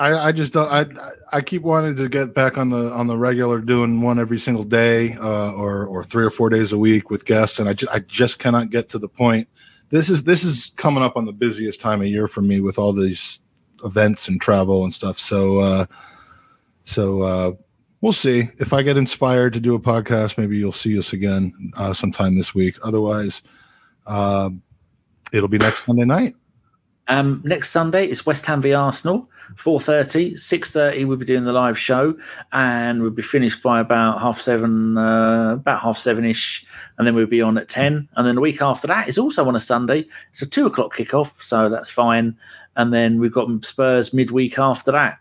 I, I just don't. I I keep wanting to get back on the on the regular, doing one every single day, uh, or or three or four days a week with guests, and I just I just cannot get to the point. This is this is coming up on the busiest time of year for me with all these events and travel and stuff. So uh, so uh, we'll see if I get inspired to do a podcast. Maybe you'll see us again uh, sometime this week. Otherwise, uh, it'll be next Sunday night. Um, next Sunday is West Ham v Arsenal, 4.30. 6.30 we'll be doing the live show and we'll be finished by about half seven, uh, about half seven-ish. And then we'll be on at 10. And then the week after that is also on a Sunday. It's a two o'clock kickoff, so that's fine. And then we've got Spurs midweek after that.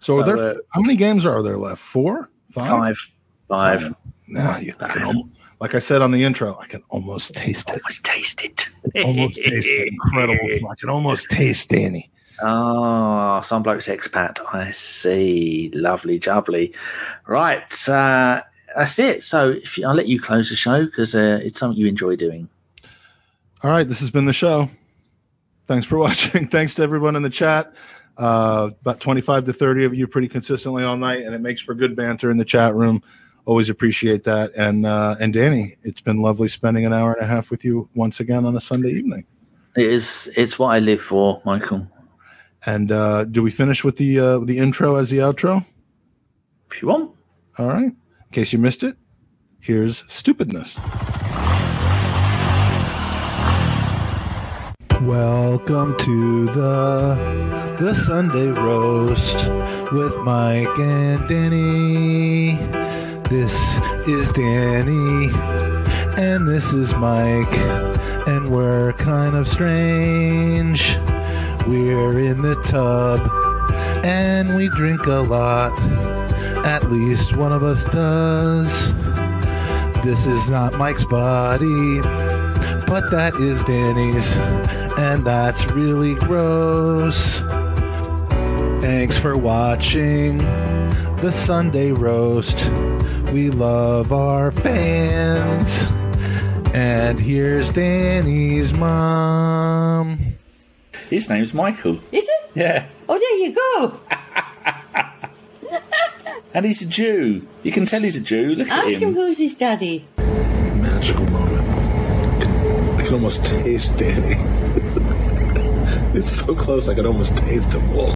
So, So, are there, uh, how many games are there left? Four? Five? Five. Five. Nah, you can almost, like I said on the intro, I can almost taste it. Almost taste it. Almost taste it. Incredible. I can almost taste Danny. Oh, some bloke's expat. I see. Lovely, jubbly. Right. Uh, that's it. So if you, I'll let you close the show because uh, it's something you enjoy doing. All right, this has been the show. Thanks for watching. Thanks to everyone in the chat. Uh, about 25 to 30 of you pretty consistently all night, and it makes for good banter in the chat room. Always appreciate that. And uh, and Danny, it's been lovely spending an hour and a half with you once again on a Sunday evening. It is. It's what I live for, Michael. And uh, do we finish with the uh, the intro as the outro? If you want. All right. In case you missed it, here's stupidness. Welcome to the the Sunday roast with Mike and Danny. This is Danny and this is Mike and we're kind of strange. We're in the tub and we drink a lot. At least one of us does. This is not Mike's body, but that is Danny's, and that's really gross. Thanks for watching the Sunday roast. We love our fans. And here's Danny's mom. His name's Michael. Is it? Yeah. Oh, there you go. And he's a Jew. You can tell he's a Jew. Look at him. Ask him him. who's his daddy. magical moment. I can almost taste Danny. it's so close, I can almost taste him. Whoa.